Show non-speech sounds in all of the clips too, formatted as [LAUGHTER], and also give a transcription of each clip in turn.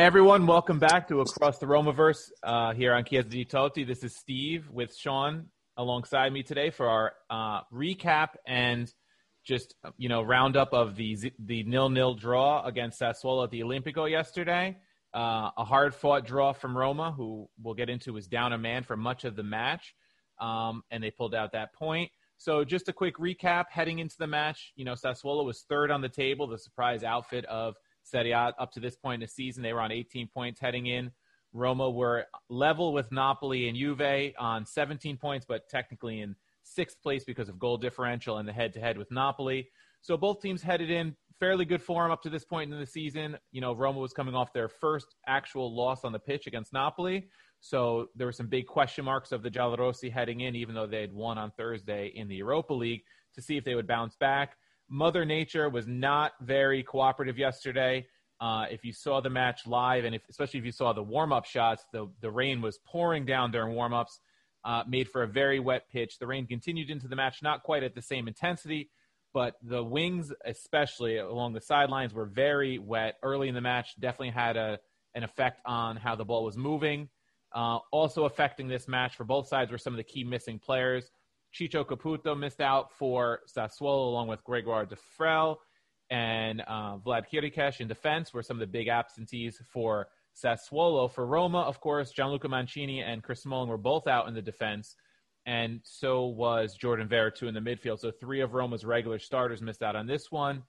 Hey everyone, welcome back to Across the Romaverse uh, here on Chiesa di Totti. This is Steve with Sean alongside me today for our uh, recap and just you know roundup of the the nil nil draw against Sassuolo at the Olimpico yesterday. Uh, a hard fought draw from Roma, who we'll get into was down a man for much of the match, um, and they pulled out that point. So just a quick recap heading into the match. You know, Sassuolo was third on the table, the surprise outfit of Serie A up to this point in the season. They were on 18 points heading in. Roma were level with Napoli and Juve on 17 points, but technically in sixth place because of goal differential and the head to head with Napoli. So both teams headed in fairly good form up to this point in the season. You know, Roma was coming off their first actual loss on the pitch against Napoli. So there were some big question marks of the Giallorossi heading in, even though they had won on Thursday in the Europa League, to see if they would bounce back. Mother Nature was not very cooperative yesterday. Uh, if you saw the match live, and if, especially if you saw the warm up shots, the, the rain was pouring down during warm ups, uh, made for a very wet pitch. The rain continued into the match, not quite at the same intensity, but the wings, especially along the sidelines, were very wet early in the match. Definitely had a, an effect on how the ball was moving. Uh, also affecting this match for both sides were some of the key missing players. Ciccio Caputo missed out for Sassuolo along with Gregoire Defrel and uh, Vlad Chiriches in defense were some of the big absentees for Sassuolo. For Roma, of course, Gianluca Mancini and Chris Smalling were both out in the defense, and so was Jordan Veretout in the midfield. So three of Roma's regular starters missed out on this one.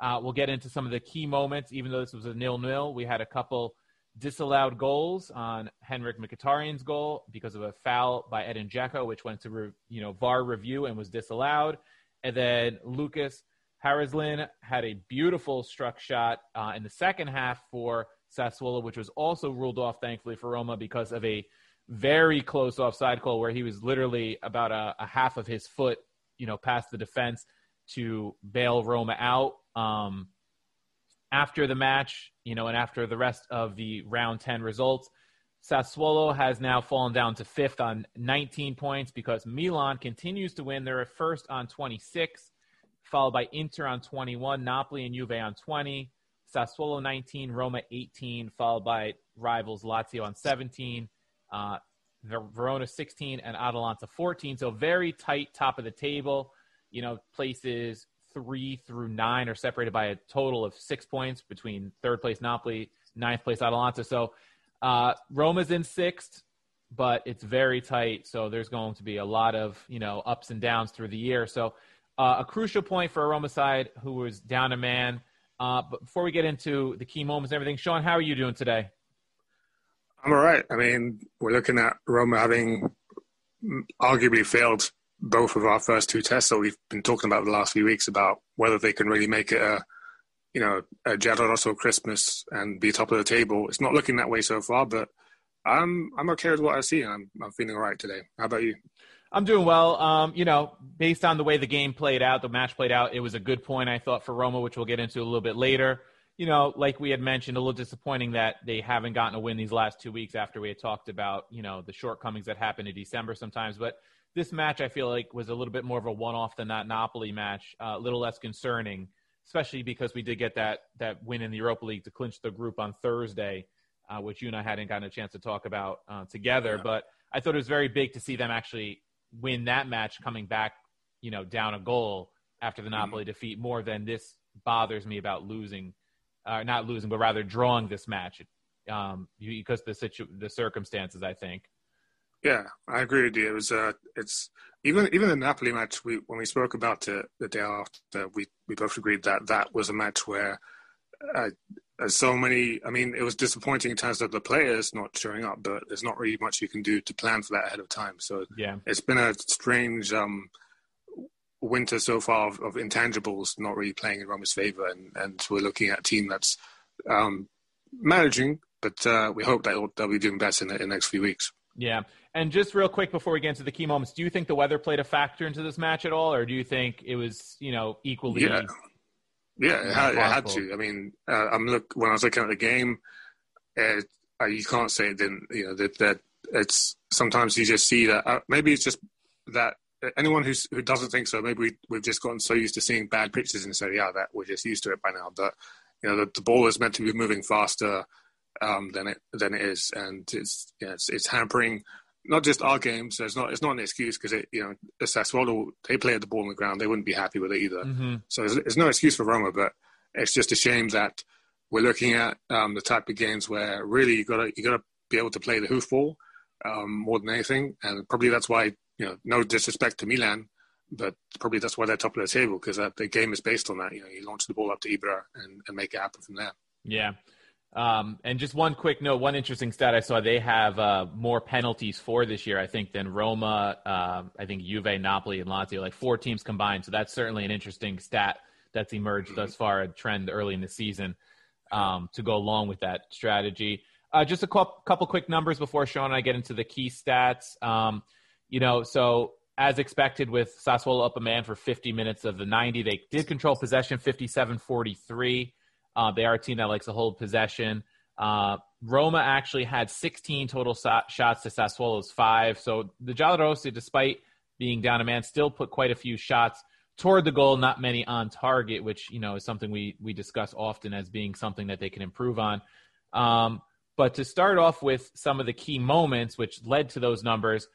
Uh, we'll get into some of the key moments. Even though this was a nil-nil, we had a couple disallowed goals on Henrikh Mkhitaryan's goal because of a foul by Edin Dzeko, which went to re, you know VAR review and was disallowed. And then Lukas Haraslin had a beautiful struck shot uh, in the second half for Sassuolo, which was also ruled off, thankfully, for Roma because of a very close offside call where he was literally about a, a half of his foot, you know, past the defense to bail Roma out. Um, after the match, you know, and after the rest of the round 10 results, Sassuolo has now fallen down to fifth on 19 points because Milan continues to win. They're at first on 26, followed by Inter on 21, Napoli and Juve on 20, Sassuolo 19, Roma 18, followed by rivals Lazio on 17, uh, Verona 16, and Atalanta 14. So very tight top of the table. You know, places three through nine are separated by a total of six points between third place Napoli, ninth place Atalanta. So uh, Roma's in sixth, but it's very tight. So there's going to be a lot of you know ups and downs through the year. So uh, a crucial point for a Roma side who was down a man. Uh, but before we get into the key moments and everything, Sean, how are you doing today? I'm all right. I mean, we're looking at Roma having arguably failed both of our first two tests that we've been talking about the last few weeks about whether they can really make it a, you know, a Giallorosso Christmas and be top of the table. It's not looking that way so far, but I'm I'm okay with what I see. I'm I'm feeling all right today. How about you? I'm doing well. Um, you know, based on the way the game played out, the match played out, it was a good point I thought for Roma, which we'll get into a little bit later. You know, like we had mentioned, a little disappointing that they haven't gotten a win these last two weeks after we had talked about, you know, the shortcomings that happen in December sometimes. But this match, I feel like, was a little bit more of a one-off than that Napoli match, uh, a little less concerning especially because we did get that that win in the Europa League to clinch the group on Thursday, uh, which you and I hadn't gotten a chance to talk about uh, together. Yeah. But I thought it was very big to see them actually win that match, coming back, you know, down a goal after the. Napoli mm-hmm. defeat. More than this bothers me about losing, uh, not losing, but rather drawing this match um, because the situ- the circumstances. I think. Yeah, I agree with you. It was uh, it's even even the Napoli match. We when we spoke about it the day after, we we both agreed that that was a match where uh, so many. I mean, it was disappointing in terms of the players not showing up, but there's not really much you can do to plan for that ahead of time. So yeah, it's been a strange um, winter so far of, of, intangibles not really playing in Roma's favor, and and we're looking at a team that's um, managing, but uh, we hope that they'll be doing better in the, in the next few weeks. Yeah. And just real quick before we get into the key moments, do you think the weather played a factor into this match at all, or do you think it was, you know, equally? Yeah, yeah, it had, it had to. I mean, uh, I'm look when I was looking at the game, it, uh, you can't say it didn't. You know that that it's sometimes you just see that. Uh, maybe it's just that anyone who's, who doesn't think so, maybe we, we've just gotten so used to seeing bad pitches and say, yeah, that we're just used to it by now. But you know, the, the ball is meant to be moving faster um, than it than it is, and it's yeah, it's, it's hampering not just our games. There's not it's not an excuse because it you know Sassuolo they play at the ball on the ground. They wouldn't be happy with it either. Mm-hmm. So there's, there's, no excuse for Roma, but it's just a shame that we're looking at um, the type of games where really you gotta you gotta be able to play the hoofball um, more than anything, and probably that's why you know no disrespect to Milan. But probably that's why they're top of the table because the game is based on that. You know, you launch the ball up to Ibra and, and make it happen from there. Yeah, um, and just one quick note, one interesting stat I saw: they have uh, more penalties for this year, I think, than Roma, uh, I think Juve, Napoli, and Lazio, like four teams combined. So that's certainly an interesting stat that's emerged thus far, a trend early in the season um, to go along with that strategy. Uh, just a couple quick numbers before Sean and I get into the key stats. Um, you know, so as expected with Sassuolo up a man for 50 minutes of the 90, they did control possession 57 43. Uh, they are a team that likes to hold possession. Uh, Roma actually had 16 total so- shots to Sassuolo's five. So the Giallorossi, despite being down a man, still put quite a few shots toward the goal, not many on target, which you know is something we we discuss often as being something that they can improve on. Um, but to start off with some of the key moments which led to those numbers,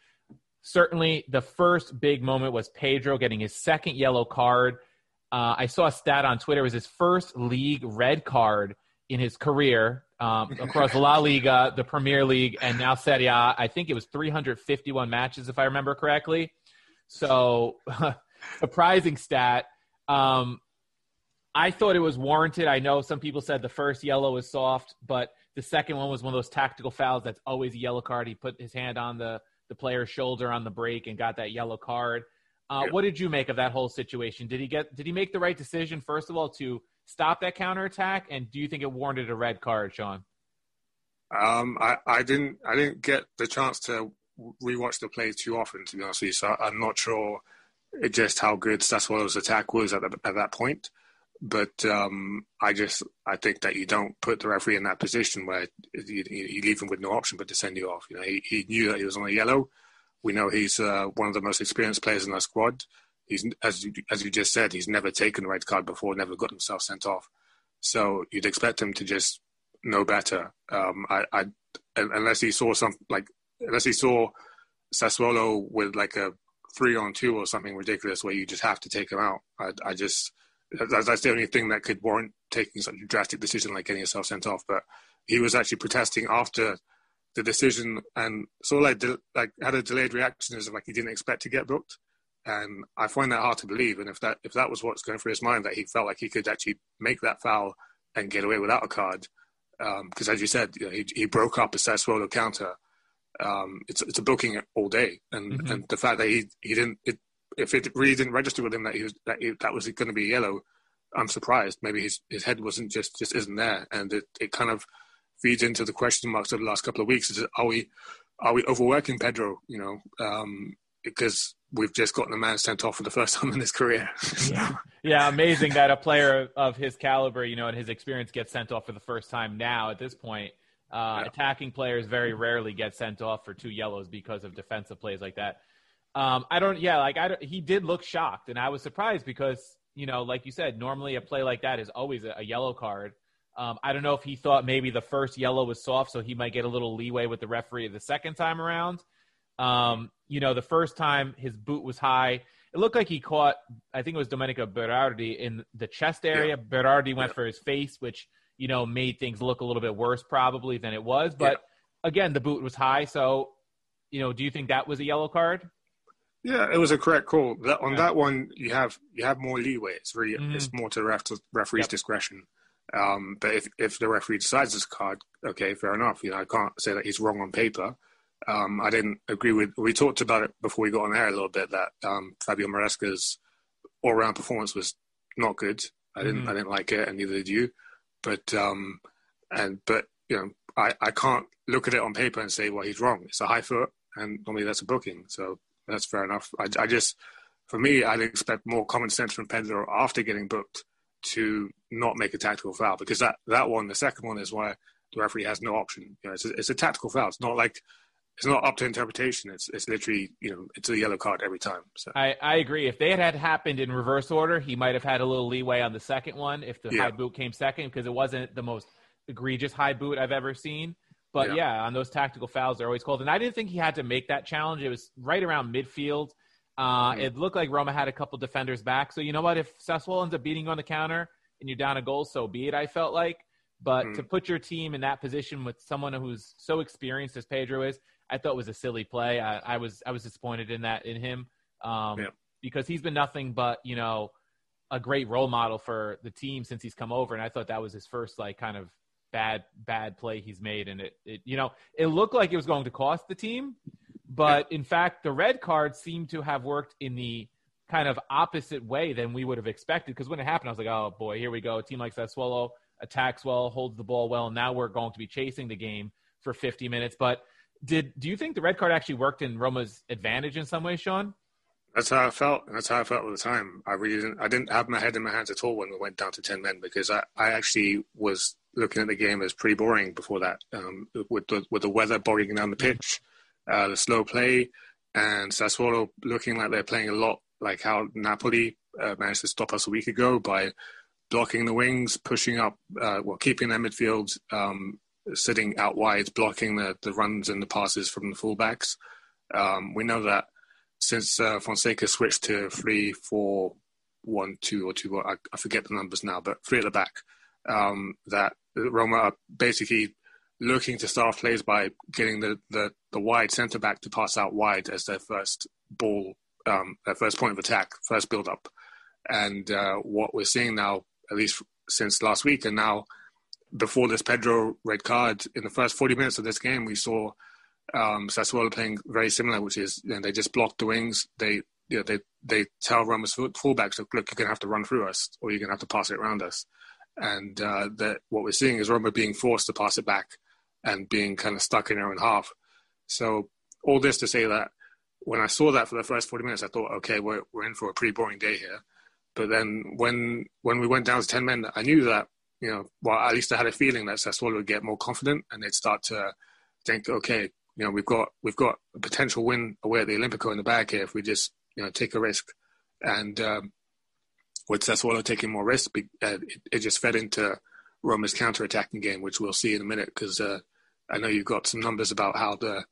certainly the first big moment was Pedro getting his second yellow card. Uh, I saw a stat on Twitter. It was his first league red card in his career um, across La Liga, the Premier League, and now Serie A. I think it was 351 matches, if I remember correctly. So, [LAUGHS] surprising stat. Um, I thought it was warranted. I know some people said the first yellow was soft, but the second one was one of those tactical fouls that's always a yellow card. He put his hand on the, the player's shoulder on the break and got that yellow card. Uh, yeah. What did you make of that whole situation? Did he get? Did he make the right decision first of all to stop that counterattack? And do you think it warranted a red card, Sean? Um, I, I didn't. I didn't get the chance to rewatch the play too often, to be honest with you. So I'm not sure just how good Sassuolo's attack was at, the, at that point. But um, I just I think that you don't put the referee in that position where you, you leave him with no option but to send you off. You know, he, he knew that he was on a yellow we know he's uh, one of the most experienced players in our squad. He's as you, as you just said, he's never taken a red card before, never got himself sent off. So you'd expect him to just know better. Um, I, I, unless he saw some like unless he saw Sassuolo with like a three on two or something ridiculous where you just have to take him out. I, I just that's, that's the only thing that could warrant taking such a drastic decision like getting yourself sent off. But he was actually protesting after the decision and sort of like de- like had a delayed reaction as if like he didn't expect to get booked. And I find that hard to believe. And if that if that was what's going through his mind, that he felt like he could actually make that foul and get away without a card, because um, as you said, you know, he, he broke up a Sassuolo counter. Um, it's it's a booking all day, and mm-hmm. and the fact that he he didn't it, if it really didn't register with him that he was that he, that was going to be yellow, I'm surprised. Maybe his his head wasn't just just isn't there, and it it kind of feeds into the question marks of the last couple of weeks. Is are we are we overworking Pedro? You know, um, because we've just gotten a man sent off for the first time in his career. [LAUGHS] yeah. yeah, amazing that a player of his caliber, you know, and his experience gets sent off for the first time now at this point. Uh, yeah. Attacking players very rarely get sent off for two yellows because of defensive plays like that. Um, I don't, yeah, like I, he did look shocked, and I was surprised because you know, like you said, normally a play like that is always a, a yellow card. Um, I don't know if he thought maybe the first yellow was soft, so he might get a little leeway with the referee the second time around. Um, you know, the first time his boot was high, it looked like he caught, I think it was Domenico Berardi in the chest area. Yeah. Berardi went yeah. for his face, which, you know, made things look a little bit worse probably than it was. But yeah. again, the boot was high. So, you know, do you think that was a yellow card? Yeah, it was a correct call. That, on that one, you have you have more leeway. It's really mm. it's more to the ref, referee's yep. discretion. Um, but if if the referee decides this card, okay, fair enough. You know, I can't say that he's wrong on paper. Um, I didn't agree with. We talked about it before we got on air a little bit that um, Fabio Maresca's all-round performance was not good. I didn't. Mm. I didn't like it, and neither did you. But um, and but you know, I I can't look at it on paper and say, well, he's wrong. It's a high foot, and normally that's a booking. So that's fair enough. I, I just, for me, I'd expect more common sense from Pedro after getting booked to not make a tactical foul because that that one, the second one, is why the referee has no option. You know, it's a, it's a tactical foul. It's not like it's not up to interpretation. It's it's literally you know it's a yellow card every time. So I, I agree. If they had, had happened in reverse order, he might have had a little leeway on the second one if the yeah. high boot came second because it wasn't the most egregious high boot I've ever seen. But yeah. yeah. on those tactical fouls, they're always called. And I didn't think he had to make that challenge. It was right around midfield. Uh, mm-hmm. It looked like Roma had a couple defenders back. So you know what? If Sassuolo ends up beating you on the counter and you're down a goal, so be it. I felt like. But mm-hmm. to put your team in that position with someone who's so experienced as Pedro is, I thought was a silly play. I, I was I was disappointed in that in him um, yeah. because he's been nothing but you know a great role model for the team since he's come over, and I thought that was his first like kind of bad bad play he's made, and it, it you know it looked like it was going to cost the team, but in fact the red card seemed to have worked in the kind of opposite way than we would have expected. Because when it happened, I was like, oh boy, here we go. A team like Sassuolo attacks well, holds the ball well, and now we're going to be chasing the game for 50 minutes. But did do you think the red card actually worked in Roma's advantage in some way, Sean? That's how I felt. That's how I felt at the time. I really didn't. I didn't have my head in my hands at all when we went down to ten men because I, I actually was looking at the game as pretty boring before that. Um, with the with the weather bogging down the pitch, uh, the slow play, and Sassuolo looking like they're playing a lot like how Napoli uh, managed to stop us a week ago by blocking the wings, pushing up, uh, well, keeping their midfield, um, sitting out wide, blocking the, the runs and the passes from the fullbacks. Um, we know that since uh, Fonseca switched to three, four, one, two, or two, I, I forget the numbers now, but three at the back, um, that Roma are basically looking to start plays by getting the, the, the wide centre back to pass out wide as their first ball, um, their first point of attack, first build up. And uh, what we're seeing now, at least since last week, and now before this Pedro red card, in the first 40 minutes of this game, we saw um, Sassuolo playing very similar, which is you know, they just block the wings. They you know, they they tell Roma's fullbacks, look, you're going to have to run through us, or you're going to have to pass it around us. And uh, that what we're seeing is Roma being forced to pass it back and being kind of stuck in their own half. So all this to say that when I saw that for the first 40 minutes, I thought, okay, we're we're in for a pretty boring day here. But then when when we went down to 10 men, I knew that you know, well, at least I had a feeling that Sassuolo would get more confident and they'd start to think, okay, you know, we've got we've got a potential win away at the Olimpico in the bag here if we just you know take a risk. And um, with Sassuolo taking more risk, uh, it, it, just fed into Roma's counter-attacking game, which we'll see in a minute. Because uh, I know you've got some numbers about how the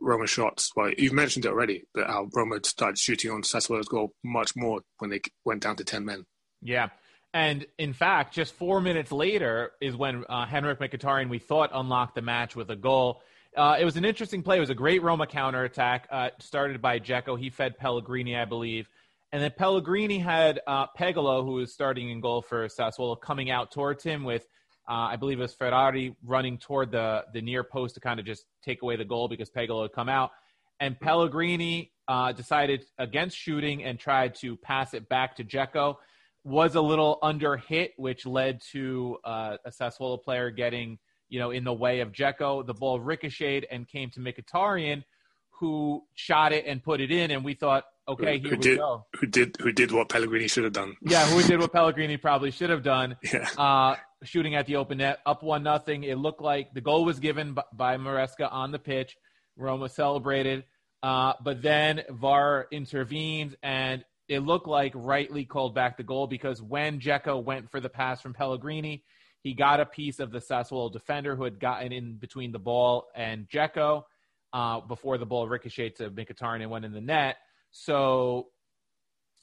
Roma shots. Well, you've mentioned it already, but how Roma started shooting on Sassuolo's goal much more when they went down to ten men. Yeah. And in fact, just four minutes later is when uh, Henrikh Mkhitaryan, we thought, unlocked the match with a goal. Uh, it was an interesting play. It was a great Roma counterattack uh, started by Dzeko. He fed Pellegrini, I believe. And then Pellegrini had uh, Pegolo, who was starting in goal for Sassuolo, coming out towards him with, uh, I believe it was Ferrari running toward the, the near post to kind of just take away the goal because Pegolo had come out. And Pellegrini uh, decided against shooting and tried to pass it back to Dzeko. Was a little under hit, which led to uh, a Sassuolo player getting – you know, in the way of Dzeko. The ball ricocheted and came to Mkhitaryan, who shot it and put it in, and we thought, okay, who, here who we did, go. Who did who did what Pellegrini should have done? Yeah, who did what Pellegrini probably should have done? [LAUGHS] Yeah. Uh, shooting at the open net, up one nothing. It looked like the goal was given by, by Maresca on the pitch. Roma celebrated, uh, but then VAR intervened, and it looked like rightly called back the goal because when Dzeko went for the pass from Pellegrini, he got a piece of the Sassuolo defender who had gotten in between the ball and Dzeko uh, before the ball ricocheted to Mkhitaryan and went in the net. So,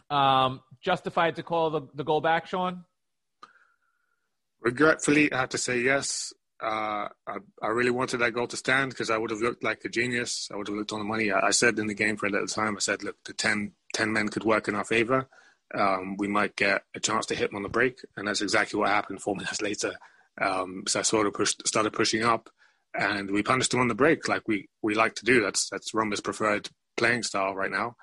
um, justified to call the, the goal back, Sean? Regretfully, I have to say yes. Uh, I, I, really wanted that goal to stand because I would have looked like a genius. I would have looked on the money. I, I, said in the game for a little time, I said, look, the 10, 10 men could work in our favor. Um, we might get a chance to hit them on the break. And that's exactly what happened four [LAUGHS] minutes later. Um, Sassuolo pushed, started pushing up and we punished them on the break like we, we like to do. That's, that's Roma's preferred playing style right now.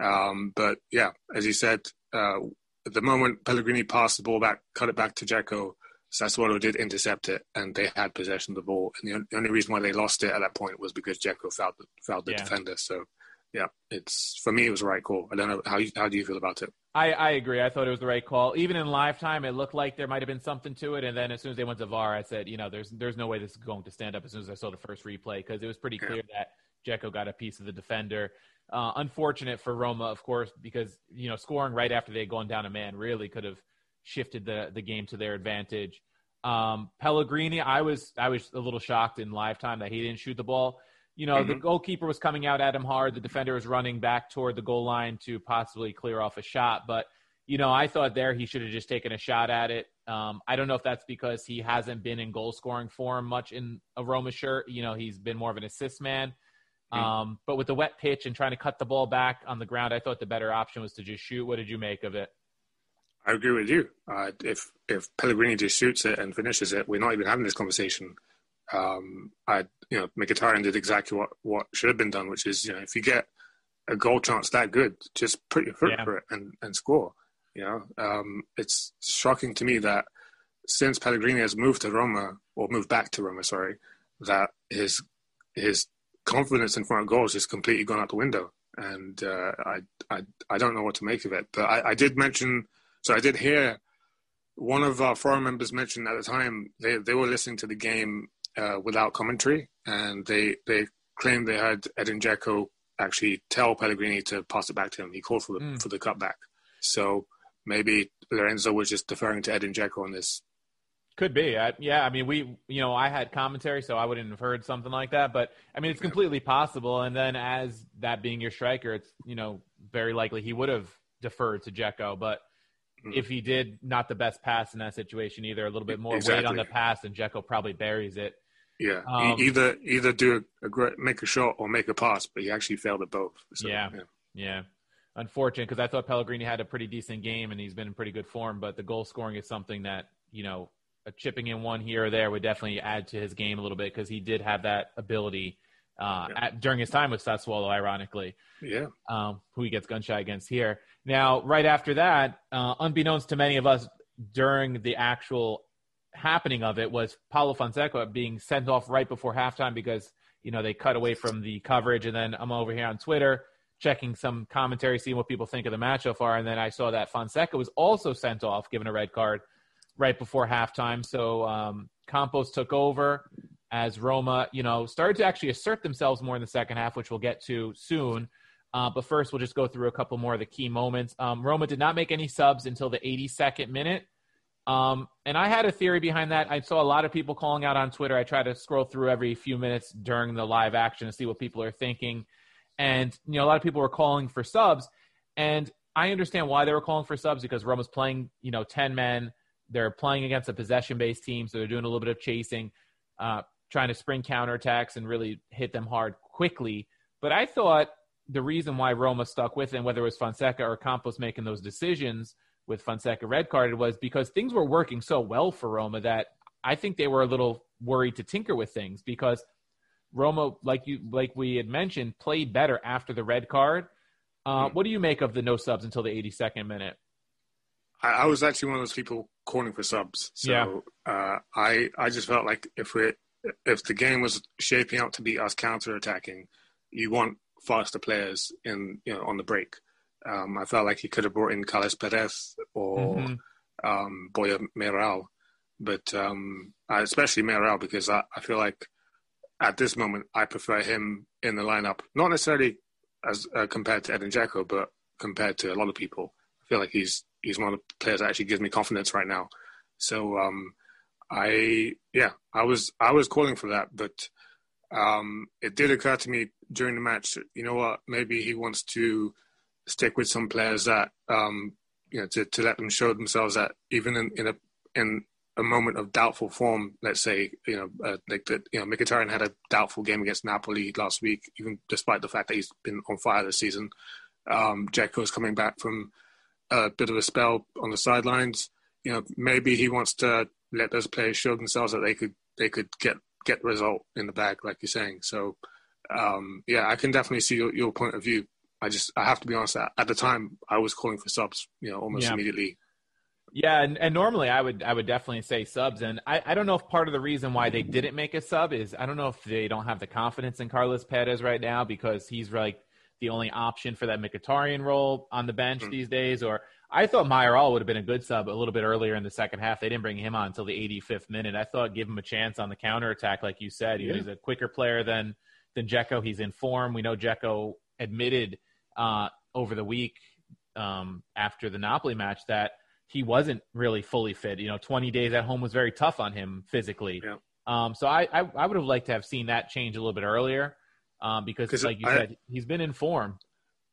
Um, but yeah, as you said, uh, at the moment Pellegrini passed the ball back, cut it back to Dzeko, Sassuolo did intercept it and they had possession of the ball. And the, only reason why they lost it at that point was because Dzeko fouled, fouled the yeah. defender. So, yeah, it's for me, it was the right call. I don't know. How, you, how do you feel about it? I, I agree. I thought it was the right call. Even in live time, it looked like there might have been something to it. And then as soon as they went to VAR, I said, you know, there's there's no way this is going to stand up as soon as I saw the first replay because it was pretty clear yeah. that Dzeko got a piece of the defender. Uh, unfortunate for Roma, of course, because, you know, scoring right after they had gone down a man really could have – shifted the the game to their advantage. Um, Pellegrini, I was I was a little shocked in live time that he didn't shoot the ball. You know, mm-hmm. the goalkeeper was coming out at him hard. The defender was running back toward the goal line to possibly clear off a shot. But you know, I thought there he should have just taken a shot at it. Um, I don't know if that's because he hasn't been in goal scoring form much in a Roma shirt. You know, he's been more of an assist man. Mm-hmm. Um, but with the wet pitch and trying to cut the ball back on the ground, I thought the better option was to just shoot. What did you make of it? I agree with you. Uh, if if Pellegrini just shoots it and finishes it, we're not even having this conversation. Um, I, you know, Mkhitaryan did exactly what, what should have been done, which is, you know, if you get a goal chance that good, just put your foot yeah. for it and, and score. You know, um, it's shocking to me that since Pellegrini has moved to Roma or moved back to Roma, sorry, that his his confidence in front of goals has completely gone out the window, and uh, I, I I don't know what to make of it. But I, I did mention so I did hear one of our forum members mention at the time they, they were listening to the game uh, without commentary, and they they claimed they had Edin Dzeko actually tell Pellegrini to pass it back to him. He called for the mm. for the cutback. So maybe Lorenzo was just deferring to Edin Dzeko on this. Could be. I, yeah, I mean, we, you know, I had commentary, so I wouldn't have heard something like that. But I mean, it's completely possible. And then, as that being your striker, it's you know very likely he would have deferred to Dzeko. But Mm. if he did not the best pass in that situation either, a little bit more exactly. weight on the pass, and Dzeko probably buries it. Yeah, um, either either do a, a, great make a shot or make a pass, but he actually failed at both. So, yeah, yeah, yeah. Unfortunate because I thought Pellegrini had a pretty decent game and he's been in pretty good form, but the goal scoring is something that you know chipping in one here or there would definitely add to his game a little bit because he did have that ability uh, yeah. at, during his time with Sassuolo, ironically. Yeah. Um, who he gets gun shy against here. Now, right after that, uh, unbeknownst to many of us during the actual happening of it, was Paulo Fonseca being sent off right before halftime because, you know, they cut away from the coverage. And then I'm over here on Twitter checking some commentary, seeing what people think of the match so far. And then I saw that Fonseca was also sent off, given a red card right before halftime. So um, Campos took over as Roma, you know, started to actually assert themselves more in the second half, which we'll get to soon. Uh, but first, we'll just go through a couple more of the key moments. Um, Roma did not make any subs until the 82nd minute. Um, and I had a theory behind that. I saw a lot of people calling out on Twitter. I try to scroll through every few minutes during the live action to see what people are thinking. And, you know, a lot of people were calling for subs. And I understand why they were calling for subs because Roma's playing, you know, 10 men. They're playing against a possession based team, so they're doing a little bit of chasing. Uh, trying to spring counterattacks and really hit them hard quickly. But I thought the reason why Roma stuck with it, whether it was Fonseca or Campos making those decisions with Fonseca red carded, was because things were working so well for Roma that I think they were a little worried to tinker with things because Roma, like you, like we had mentioned, played better after the red card. Uh, hmm. What do you make of the no subs until the 82nd minute? I, I was actually one of those people calling for subs. So yeah. uh, I I just felt like if we if the game was shaping out to be us counter attacking, you want faster players in you know on the break. Um, I felt like he could have brought in Carlos Perez or mm-hmm. um, Borja Mayoral, but um, especially Mayoral because I, I, feel like at this moment I prefer him in the lineup, not necessarily as uh, compared to Edin Dzeko, but compared to a lot of people. Feel like he's he's one of the players that actually gives me confidence right now. So um, I yeah, I was I was calling for that, but um, it did occur to me during the match. You know what? Maybe he wants to stick with some players that um, you know to, to let them show themselves that even in, in a in a moment of doubtful form, let's say, you know, uh, like that, you know, Mkhitaryan had a doubtful game against Napoli last week, even despite the fact that he's been on fire this season. Um, is coming back from a bit of a spell on the sidelines. You know, maybe he wants to let those players show themselves that they could they could get get the result in the bag, like you're saying. So, um, yeah, I can definitely see your, your point of view. I just I have to be honest. At, at the time, I was calling for subs, you know, almost Yeah. immediately. Yeah, and, and normally I would I would definitely say subs, and I, I don't know if part of the reason why they didn't make a sub is I don't know if they don't have the confidence in Carlos Perez right now because he's like the only option for that Mkhitaryan role on the bench Mm. these days. Or I thought Mayoral would have been a good sub a little bit earlier in the second half. They didn't bring him on until the 85th minute. I thought give him a chance on the counter attack, like you said. Yeah. he's a quicker player than than Dzeko. He's in form. We know Dzeko admitted uh, over the week um, after the Napoli match that he wasn't really fully fit. You know, 20 days at home was very tough on him physically. Yeah. Um, so I, I, I would have liked to have seen that change a little bit earlier um, because, 'Cause like you I- said, he's been in form.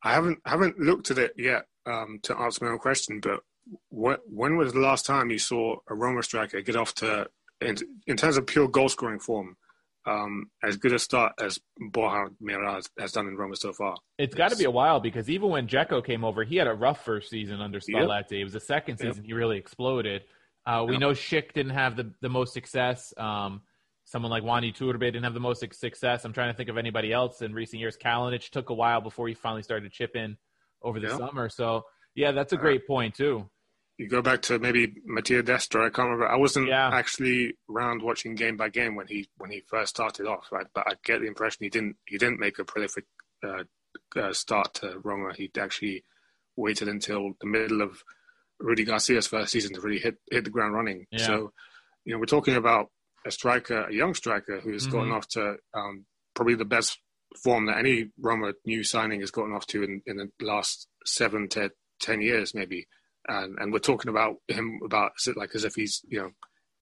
I haven't haven't looked at it yet um, to answer my own question, but what when was the last time you saw a Roma striker get off to in, in terms of pure goal scoring form um, as good a start as Borja Mayoral has, has done in Roma so far? It's got to be a while because even when Dzeko came over, he had a rough first season under Yep. Spalletti. It was the second Yep. season he really exploded. Uh, we Yep. know Schick didn't have the, the most success. Um, someone like Juan Iturbe didn't have the most success. I'm trying to think of anybody else in recent years. Kalinic took a while before he finally started to chip in over the Yep. summer. So, yeah, that's a great point, too. You go back to maybe Mattia Destro. I can't remember. I wasn't Yeah. actually around watching game by game when he when he first started off, right? But I get the impression he didn't he didn't make a prolific uh, uh, start to Roma. He actually waited until the middle of Rudy Garcia's first season to really hit hit the ground running. Yeah. So, you know, we're talking about a striker, a young striker who's gotten Mhm. off to um, probably the best form that any Roma new signing has gotten off to in, in the last seven to ten years, maybe. And and we're talking about him about like as if he's you know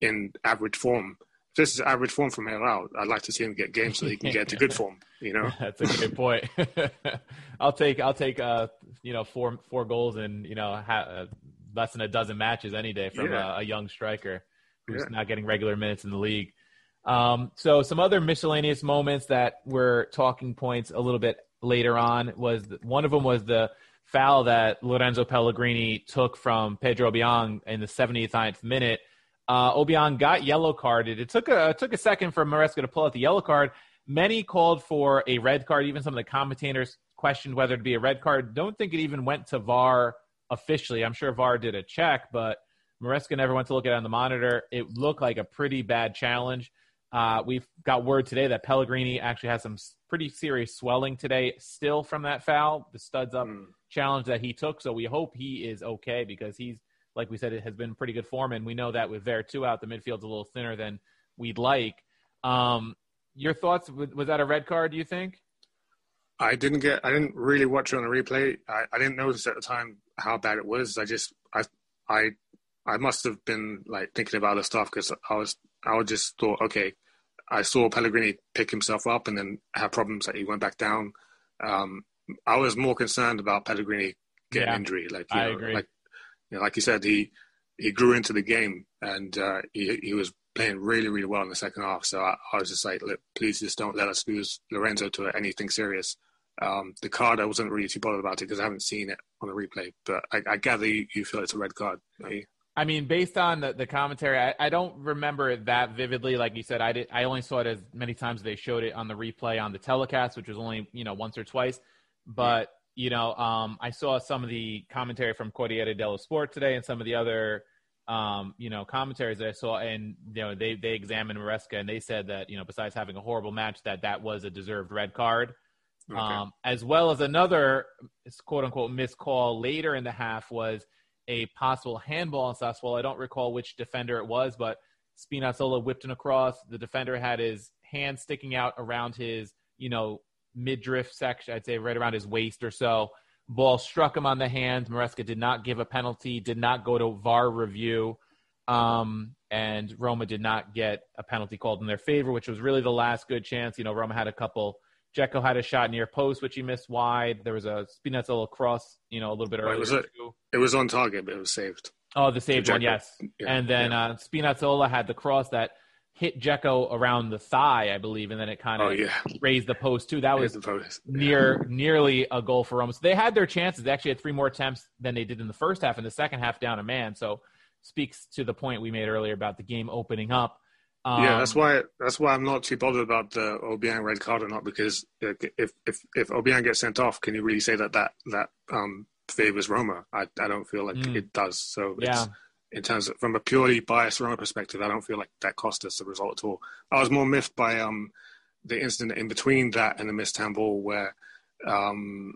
in average form. If this is average form from here out, I'd like to see him get games so he can get to good [LAUGHS] form. You know, [LAUGHS] That's a good point. [LAUGHS] I'll take I'll take uh you know four four goals and you know ha- uh, less than a dozen matches any day from Yeah. a, a young striker who's Yeah. not getting regular minutes in the league. Um, so some other miscellaneous moments that were talking points a little bit later on was the, one of them was the foul that Lorenzo Pellegrini took from Pedro Obiang in the 79th minute. Uh, Obiang got yellow carded. It took a it took a second for Maresca to pull out the yellow card. Many called for a red card. Even some of the commentators questioned whether to be a red card. Don't think it even went to VAR officially. I'm sure VAR did a check, but Maresca never went to look at it on the monitor. It looked like a pretty bad challenge. Uh, we've got word today that Pellegrini actually has some pretty serious swelling today, still from that foul, the studs up Mm. challenge that he took. So we hope he is okay because he's, like we said, it has been pretty good form, and we know that with Veretout out, the midfield's a little thinner than we'd like. Um, your thoughts? Was was that a red card? Do you think? I didn't get. I didn't really watch it on the replay. I, I didn't notice at the time how bad it was. I just. I. I. I must have been like thinking about other stuff because I was. I was just thought, okay, I saw Pellegrini pick himself up and then have problems that he went back down. Um, I was more concerned about Pellegrini getting Yeah, injury. Like you I know, agree. Like, you know, like you said, he he grew into the game and uh, he he was playing really really well in the second half. So I, I was just like, Look, please just don't let us lose Lorenzo to anything serious. Um, the card, I wasn't really too bothered about it because I haven't seen it on the replay. But I, I gather you, you feel it's a red card. you? I mean, based on the, the commentary, I, I don't remember it that vividly. Like you said, I did. I only saw it as many times they showed it on the replay on the telecast, which was only you know once or twice. But you know, um, I saw some of the commentary from Corriere dello Sport today, and some of the other um, you know commentaries that I saw, and you know they they examined Maresca, and they said that you know besides having a horrible match, that that was a deserved red card. Okay. Um, as well as another quote unquote missed call later in the half was a possible handball on Sassuolo. I don't recall which defender it was, but Spinazzola whipped it across. The defender had his hand sticking out around his, you know, midriff section, I'd say right around his waist or so. Ball struck him on the hand. Maresca did not give a penalty, did not go to VAR review, um, and Roma did not get a penalty called in their favor, which was really the last good chance. You know, Roma had a couple. Dzeko had a shot near post, which he missed wide. There was a Spinazzola cross, you know, a little bit earlier. was it? It was on target, but it was saved. Oh, the saved one, yes. Yeah, and then yeah. uh, Spinazzola had the cross that hit Dzeko around the thigh, I believe, and then it kind of oh, yeah. raised the post too. That was near nearly a goal for Roma. So they had their chances. They actually had three more attempts than they did in the first half. In the second half, down a man. So speaks to the point we made earlier about the game opening up. Um, yeah, that's why that's why I'm not too bothered about the Obiang red card or not because if if if Obiang gets sent off, can you really say that that that um, favors Roma? I I don't feel like mm. it does. So yeah in terms of from a purely biased Roma perspective, I don't feel like that cost us the result at all. I was more miffed by um, the incident in between that and the missed handball where um,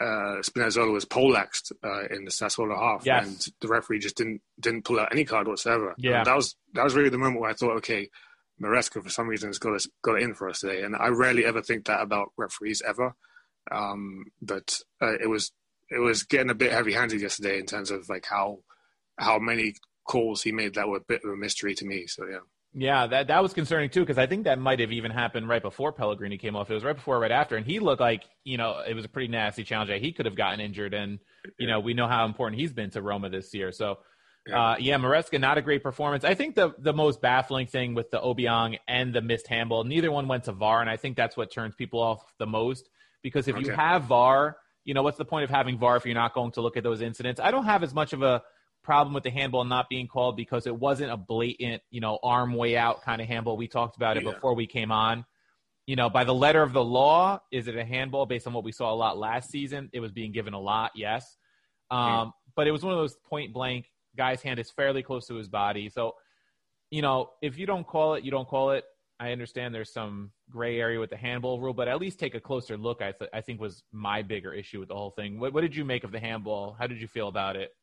uh, Spinazzola was poleaxed uh, in the Sassuolo half, yes. and the referee just didn't didn't pull out any card whatsoever. Yeah, and that was that was really the moment where I thought, okay, Maresca for some reason has got us, got it in for us today, and I rarely ever think that about referees ever. Um, but uh, it was it was getting a bit heavy handed yesterday in terms of like how how many calls he made that were a bit of a mystery to me. So yeah. Yeah, that that was concerning too because I think that might have even happened right before Pellegrini came off. It was right before, or right after, and he looked like you know it was a pretty nasty challenge. He could have gotten injured, and you know we know how important he's been to Roma this year. So yeah, uh, yeah Maresca, not a great performance. I think the the most baffling thing with the Obiang and the missed handball, neither one went to VAR, and I think that's what turns people off the most because if okay. you have VAR, you know what's the point of having VAR if you're not going to look at those incidents? I don't have as much of a problem with the handball not being called because it wasn't a blatant, you know, arm way out kind of handball. We talked about it yeah. before we came on. You know, by the letter of the law, is it a handball based on what we saw a lot last season? It was being given a lot, yes. Um, mm But it was one of those point blank, guy's hand is fairly close to his body. So, you know, if you don't call it, you don't call it. I understand there's some gray area with the handball rule, but at least take a closer look. I, th- I think was my bigger issue with the whole thing. What, what did you make of the handball? How did you feel about it?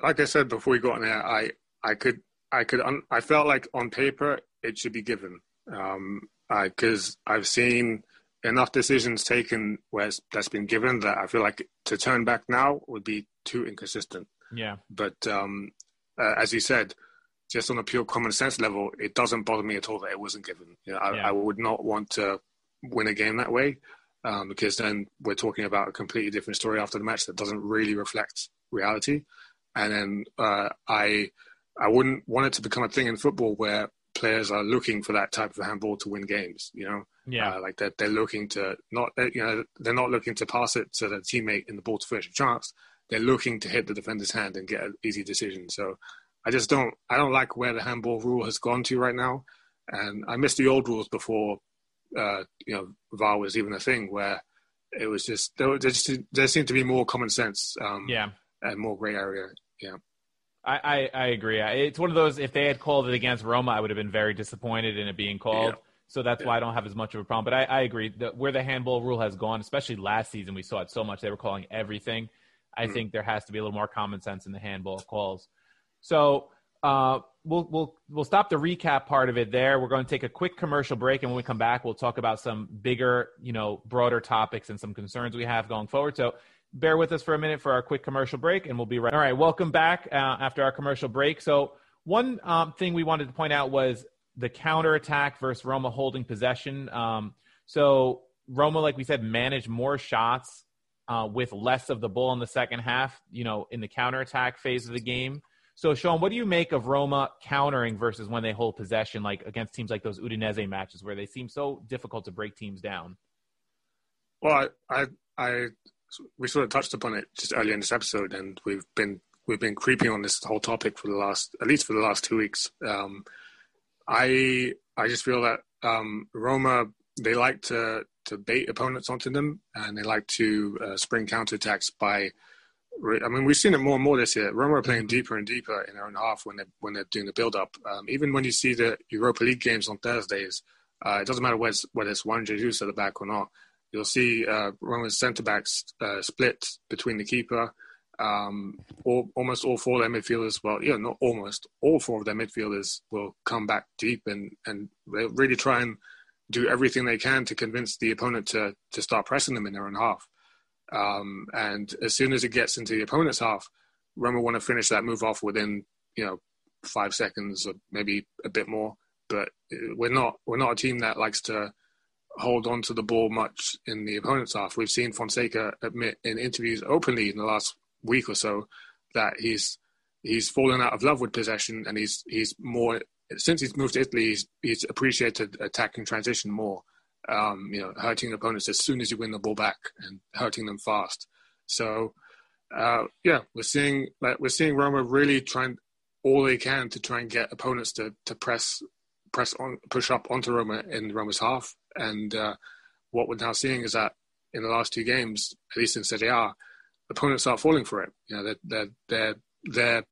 Like I said before we got in there, I I could I could I felt like on paper it should be given because um, I've seen enough decisions taken where that's been given that I feel like to turn back now would be too inconsistent. Yeah. But um, uh, as you said, just on a pure common sense level, it doesn't bother me at all that it wasn't given. You know, I, yeah. I, would not want to win a game that way um, because then we're talking about a completely different story after the match that doesn't really reflect reality and then uh, I I wouldn't want it to become a thing in football where players are looking for that type of handball to win games. You know, yeah, uh, like they're they're looking to not you know they're not looking to pass it to their teammate in the ball to finish a chance. They're looking to hit the defender's hand and get an easy decision. So I just don't I don't like where the handball rule has gone to right now, and I miss the old rules before uh, you know VAR was even a thing where it was just there, there, just, there seemed to be more common sense. Um, yeah. And more gray area yeah. I, I, I, agree. It's one of those. If they had called it against Roma, I would have been very disappointed in it being called. Yeah. So that's yeah. why I don't have as much of a problem. But I, I agree that where the handball rule has gone, especially last season, we saw it so much. They were calling everything. I mm. think there has to be a little more common sense in the handball calls. So uh, we'll we'll we'll stop the recap part of it there. We're going to take a quick commercial break, and when we come back, we'll talk about some bigger, you know, broader topics and some concerns we have going forward. So bear with us for a minute for our quick commercial break, and we'll be right. All right, welcome back uh, after our commercial break. So one um, thing we wanted to point out was the counter attack versus Roma holding possession. Um, so Roma, like we said, managed more shots uh, with less of the ball in the second half. You know, in the counter attack phase of the game. So, Sean, what do you make of Roma countering versus when they hold possession, like against teams like those Udinese matches where they seem so difficult to break teams down? Well, I, I, I we sort of touched upon it just earlier in this episode, and we've been we've been creeping on this whole topic for the last at least for the last two weeks. Um, I I just feel that um, Roma they like to to bait opponents onto them, and they like to uh, spring counterattacks by. I mean, we've seen it more and more this year. Roma are playing deeper and deeper in their own half when they when they're doing the build up. Um, even when you see the Europa League games on Thursdays, uh, it doesn't matter whether it's, whether it's Juan Jesus at the back or not you'll see uh, Roma's centre backs uh, split between the keeper. Um, all, almost all four of their midfielders, well, yeah, not almost all four of their midfielders will come back deep and and they really try and do everything they can to convince the opponent to to start pressing them in their own half. Um, and as soon as it gets into the opponent's half, Roma want to finish that move off within you know five seconds or maybe a bit more. But we're not we're not a team that likes to hold on to the ball much in the opponent's half. We've seen Fonseca admit in interviews openly in the last week or so that he's he's fallen out of love with possession and he's he's more since he's moved to Italy he's he's appreciated attacking transition more. Um, you know, hurting opponents as soon as you win the ball back and hurting them fast. So uh, yeah, we're seeing like we're seeing Roma really trying all they can to try and get opponents to to press press on push up onto Roma in Roma's half. And uh, what we're now seeing is that in the last two games, at least in Serie A, opponents are falling for it. You know, they're they're they're they're,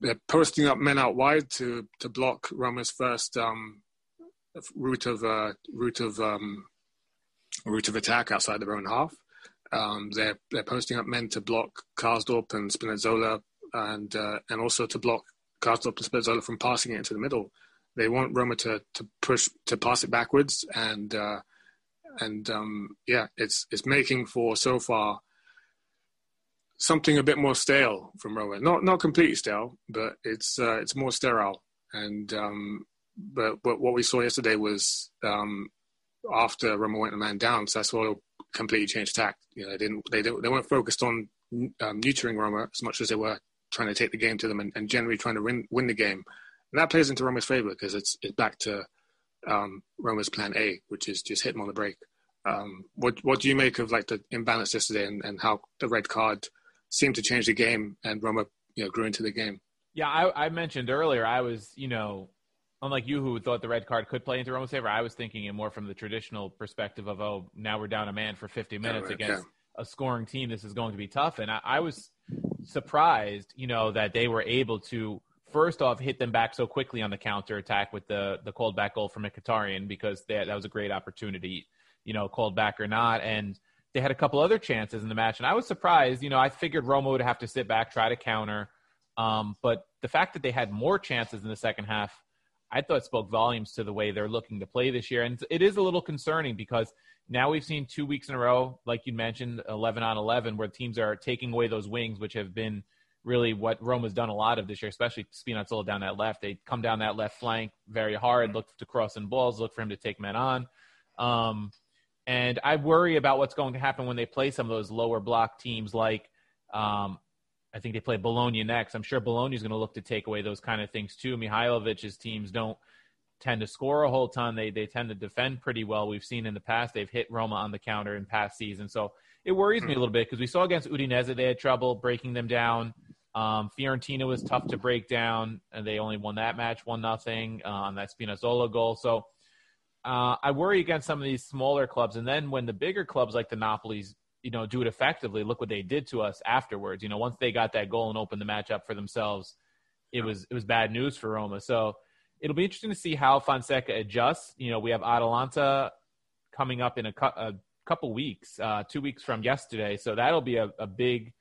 they're posting up men out wide to to block Roma's first um, route of uh, route of um, route of attack outside their own half. Um, they're they're posting up men to block Karsdorp and Spinazzola, and uh, and also to block Karsdorp and Spinazzola from passing it into the middle. They want Roma to, to push to pass it backwards, and uh, and um, yeah, it's it's making for so far something a bit more stale from Roma. Not not completely stale, but it's uh, it's more sterile. And um, but but what we saw yesterday was um, after Roma went a man down, Sassuolo completely changed tack. You know, they didn't they didn't, they weren't focused on um, neutering Roma as much as they were trying to take the game to them and, and generally trying to win win the game. And that plays into Roma's favor because it's it's back to um, Roma's plan A, which is just hit them on the break. Um, what what do you make of like the imbalance yesterday and, and how the red card seemed to change the game and Roma you know grew into the game? Yeah, I, I mentioned earlier I was you know unlike you who thought the red card could play into Roma's favor, I was thinking it more from the traditional perspective of oh now we're down a man for 50 minutes yeah, right, against yeah. a scoring team. This is going to be tough, and I, I was surprised you know that they were able to first off hit them back so quickly on the counter attack with the the called back goal from Mkhitaryan because they, that was a great opportunity, you know, called back or not, and they had a couple other chances in the match, and I was surprised. You know, I figured Roma would have to sit back, try to counter, um, but the fact that they had more chances in the second half, I thought spoke volumes to the way they're looking to play this year, and it is a little concerning because now we've seen two weeks in a row, like you mentioned, eleven on eleven, where teams are taking away those wings, which have been really what Roma's done a lot of this year, especially Spinazzola down that left. They come down that left flank very hard, look to cross in balls, look for him to take men on. Um, and I worry about what's going to happen when they play some of those lower block teams like um, I think they play Bologna next. I'm sure Bologna is going to look to take away those kind of things too. Mihajlovic's teams don't tend to score a whole ton. They they tend to defend pretty well. We've seen in the past they've hit Roma on the counter in past seasons. So it worries me a little bit because we saw against Udinese they had trouble breaking them down. Um, Fiorentina was tough to break down, and they only won that match one nothing on that Spinazzola goal. So uh, I worry against some of these smaller clubs, and then when the bigger clubs like the Napoli's, you know, do it effectively, look what they did to us afterwards. You know, once they got that goal and opened the match up for themselves, it was it was bad news for Roma. So it'll be interesting to see how Fonseca adjusts. You know, we have Atalanta coming up in a, cu- a couple weeks, uh, two weeks from yesterday, so that'll be a, a big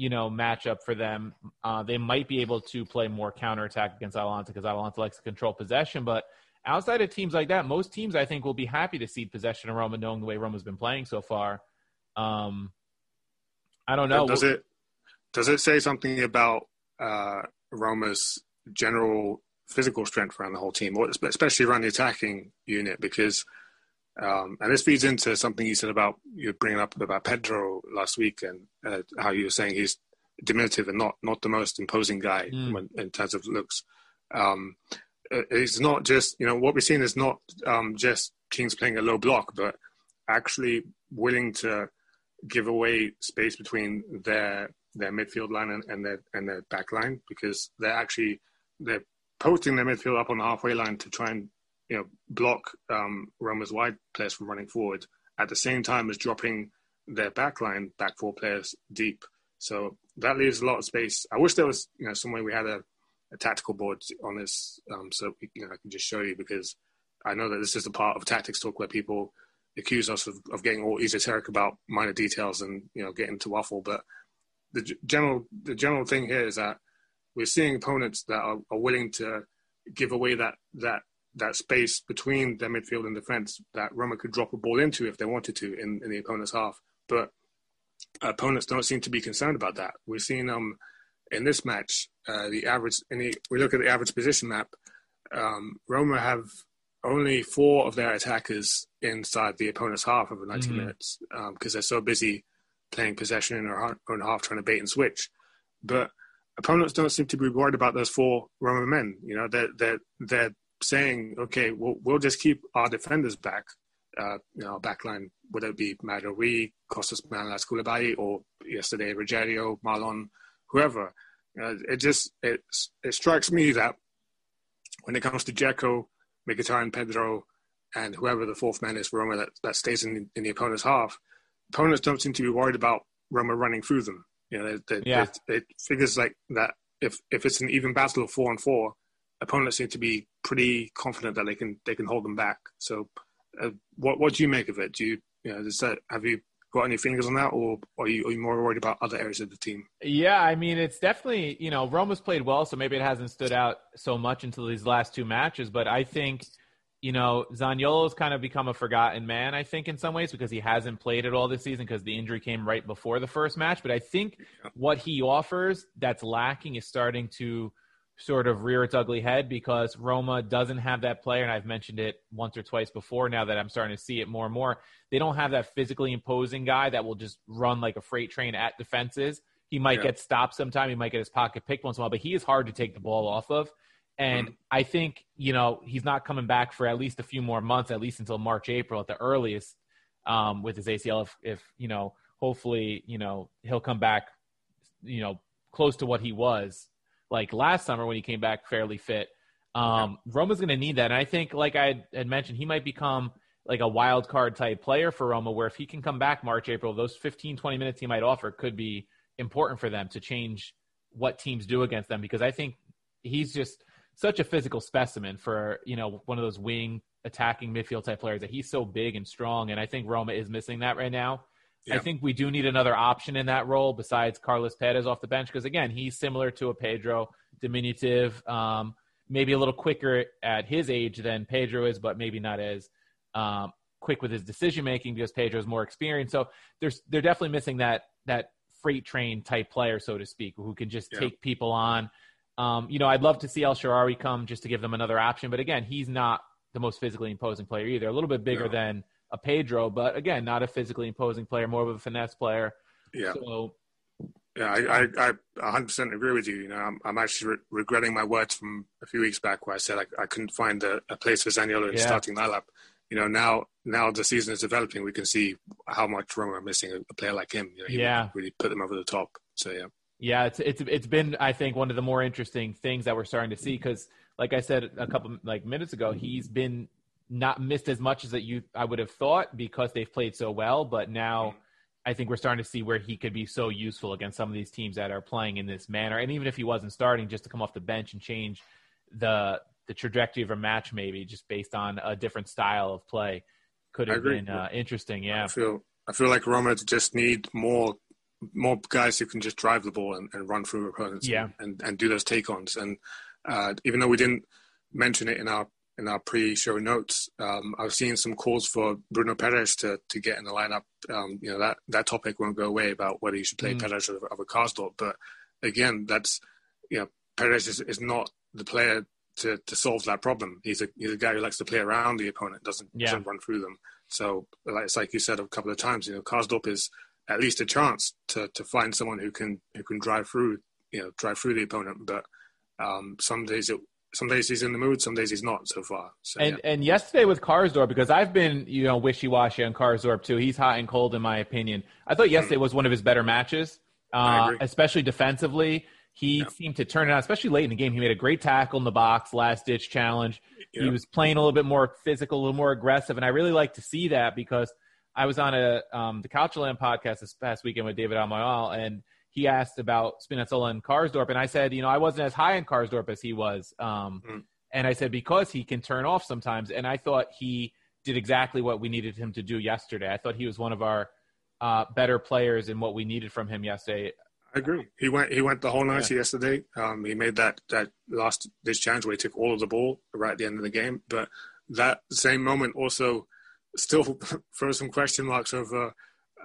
you know, matchup for them. Uh, they might be able to play more counterattack against Atalanta because Atalanta likes to control possession. But outside of teams like that, most teams I think will be happy to cede possession of Roma, knowing the way Roma's been playing so far. Um, I don't know. Does it does it say something about uh, Roma's general physical strength around the whole team, or especially around the attacking unit? Because um, and this feeds into something you said about you bringing up about Pedro last week and uh, how you were saying he's diminutive and not not the most imposing guy mm. when, in terms of looks. Um, uh, it's not just you know what we're seeing is not um, just teams playing a low block, but actually willing to give away space between their their midfield line and, and their and their back line because they're actually they're posting their midfield up on the halfway line to try and you know, block um, Roma's wide players from running forward at the same time as dropping their backline back four players deep. So that leaves a lot of space. I wish there was, you know, some way we had a, a tactical board on this, um, so you know I can just show you because I know that this is a part of tactics talk where people accuse us of, of getting all esoteric about minor details and you know getting to waffle. But the general the general thing here is that we're seeing opponents that are, are willing to give away that that that space between their midfield and defense that Roma could drop a ball into if they wanted to in, in the opponent's half. But opponents don't seem to be concerned about that. We've seen um in this match uh, the average. The, we look at the average position map. Um, Roma have only four of their attackers inside the opponent's half over 90 mm-hmm. minutes because um, they're so busy playing possession in their own half, trying to bait and switch. But opponents don't seem to be worried about those four Roma men. You know, they're they're they're saying, okay, we'll we'll just keep our defenders back. Uh, you know, backline, whether it be Madari, Costas Manolas Koulibaly, or yesterday Rogerio, Marlon, whoever. Uh, it just it it strikes me that when it comes to Dzeko, Mkhitaryan, Pedro, and whoever the fourth man is for Roma that, that stays in, in the opponent's half, opponents don't seem to be worried about Roma running through them. You know, they, they, yeah. it, it figures like that. If if it's an even battle of four and four, opponents seem to be pretty confident that they can they can hold them back. So, uh, what what do you make of it? Do you you know, that, have you got any fingers on that, or are you, are you more worried about other areas of the team? Yeah, I mean, it's definitely you know Roma's played well, so maybe it hasn't stood out so much until these last two matches. But I think you know Zaniolo's kind of become a forgotten man. I think in some ways because he hasn't played at all this season because the injury came right before the first match. But I think what he offers that's lacking is starting to sort of rear its ugly head because Roma doesn't have that player, and I've mentioned it once or twice before now that I'm starting to see it more and more. They don't have that physically imposing guy that will just run like a freight train at defenses. He might yeah. get stopped sometime, he might get his pocket picked once in a while, but he is hard to take the ball off of. And mm I think, you know, he's not coming back for at least a few more months, at least until March, April at the earliest, um, with his ACL. If, if, you know, hopefully, you know, he'll come back, you know, close to what he was like last summer when he came back fairly fit. Um, yeah. Roma's going to need that. And I think, like I had mentioned, he might become like a wild card type player for Roma, where if he can come back March, April, those 15, 20 minutes he might offer could be important for them to change what teams do against them because I think he's just such a physical specimen for, you know, one of those wing attacking midfield type players that he's so big and strong. And I think Roma is missing that right now. Yeah. I think we do need another option in that role besides Carles Perez off the bench because again, he's similar to a Pedro, diminutive, um, maybe a little quicker at his age than Pedro is, but maybe not as um, quick with his decision making because Pedro's more experienced. So there's they're definitely missing that that freight train type player, so to speak, who can just yeah. take people on. Um, you know, I'd love to see El Shaarawy come just to give them another option, but again, he's not the most physically imposing player either. A little bit bigger no. than a Pedro, but again, not a physically imposing player, more of a finesse player. Yeah. So, yeah, I, I, I 100% agree with you. You know, I'm, I'm actually re- regretting my words from a few weeks back where I said I, I couldn't find a, a place for Zaniolo in yeah. starting lineup. You know, now now the season is developing, we can see how much room Roma are missing a, a player like him. You know, yeah, really put them over the top. So yeah. Yeah, it's it's it's been I think one of the more interesting things that we're starting to see because, like I said a couple like minutes ago, he's been not missed as much as that you I would have thought because they've played so well. But now I think we're starting to see where he could be so useful against some of these teams that are playing in this manner. And even if he wasn't starting, just to come off the bench and change the the trajectory of a match, maybe just based on a different style of play, could have been uh, interesting. Yeah, I feel I feel like Roma just need more more guys who can just drive the ball and, and run through opponents. Yeah. and, and do those take ons. And uh, even though we didn't mention it in our in our pre-show notes, um, I've seen some calls for Bruno Peres to, to get in the lineup. Um, you know that that topic won't go away about whether you should play mm. Peres over, over Karsdorp. But again, that's you know Peres is, is not the player to, to solve that problem. He's a he's a guy who likes to play around the opponent, doesn't, yeah. doesn't run through them. So like, it's like you said a couple of times, you know, Karsdorp is at least a chance to, to find someone who can who can drive through you know drive through the opponent. But um, some days it some days he's in the mood, some days he's not so far. So, and yeah. and yesterday with Karsdorp, because I've been you know wishy washy on Karsdorp too. He's hot and cold in my opinion. I thought yesterday mm. was one of his better matches, uh, especially defensively. He yeah. seemed to turn it on, especially late in the game. He made a great tackle in the box, last ditch challenge. Yeah. He was playing a little bit more physical, a little more aggressive, and I really like to see that because I was on a um, the Couchland podcast this past weekend with David Almayal, and he asked about Spinazzola and Karsdorp, and I said, you know, I wasn't as high in Karsdorp as he was, um, mm. and I said because he can turn off sometimes, and I thought he did exactly what we needed him to do yesterday. I thought he was one of our uh, better players in what we needed from him yesterday. I agree. He went he went the whole night yeah. yesterday. Um, he made that that last this challenge where he took all of the ball right at the end of the game, but that same moment also still [LAUGHS] throws some question marks over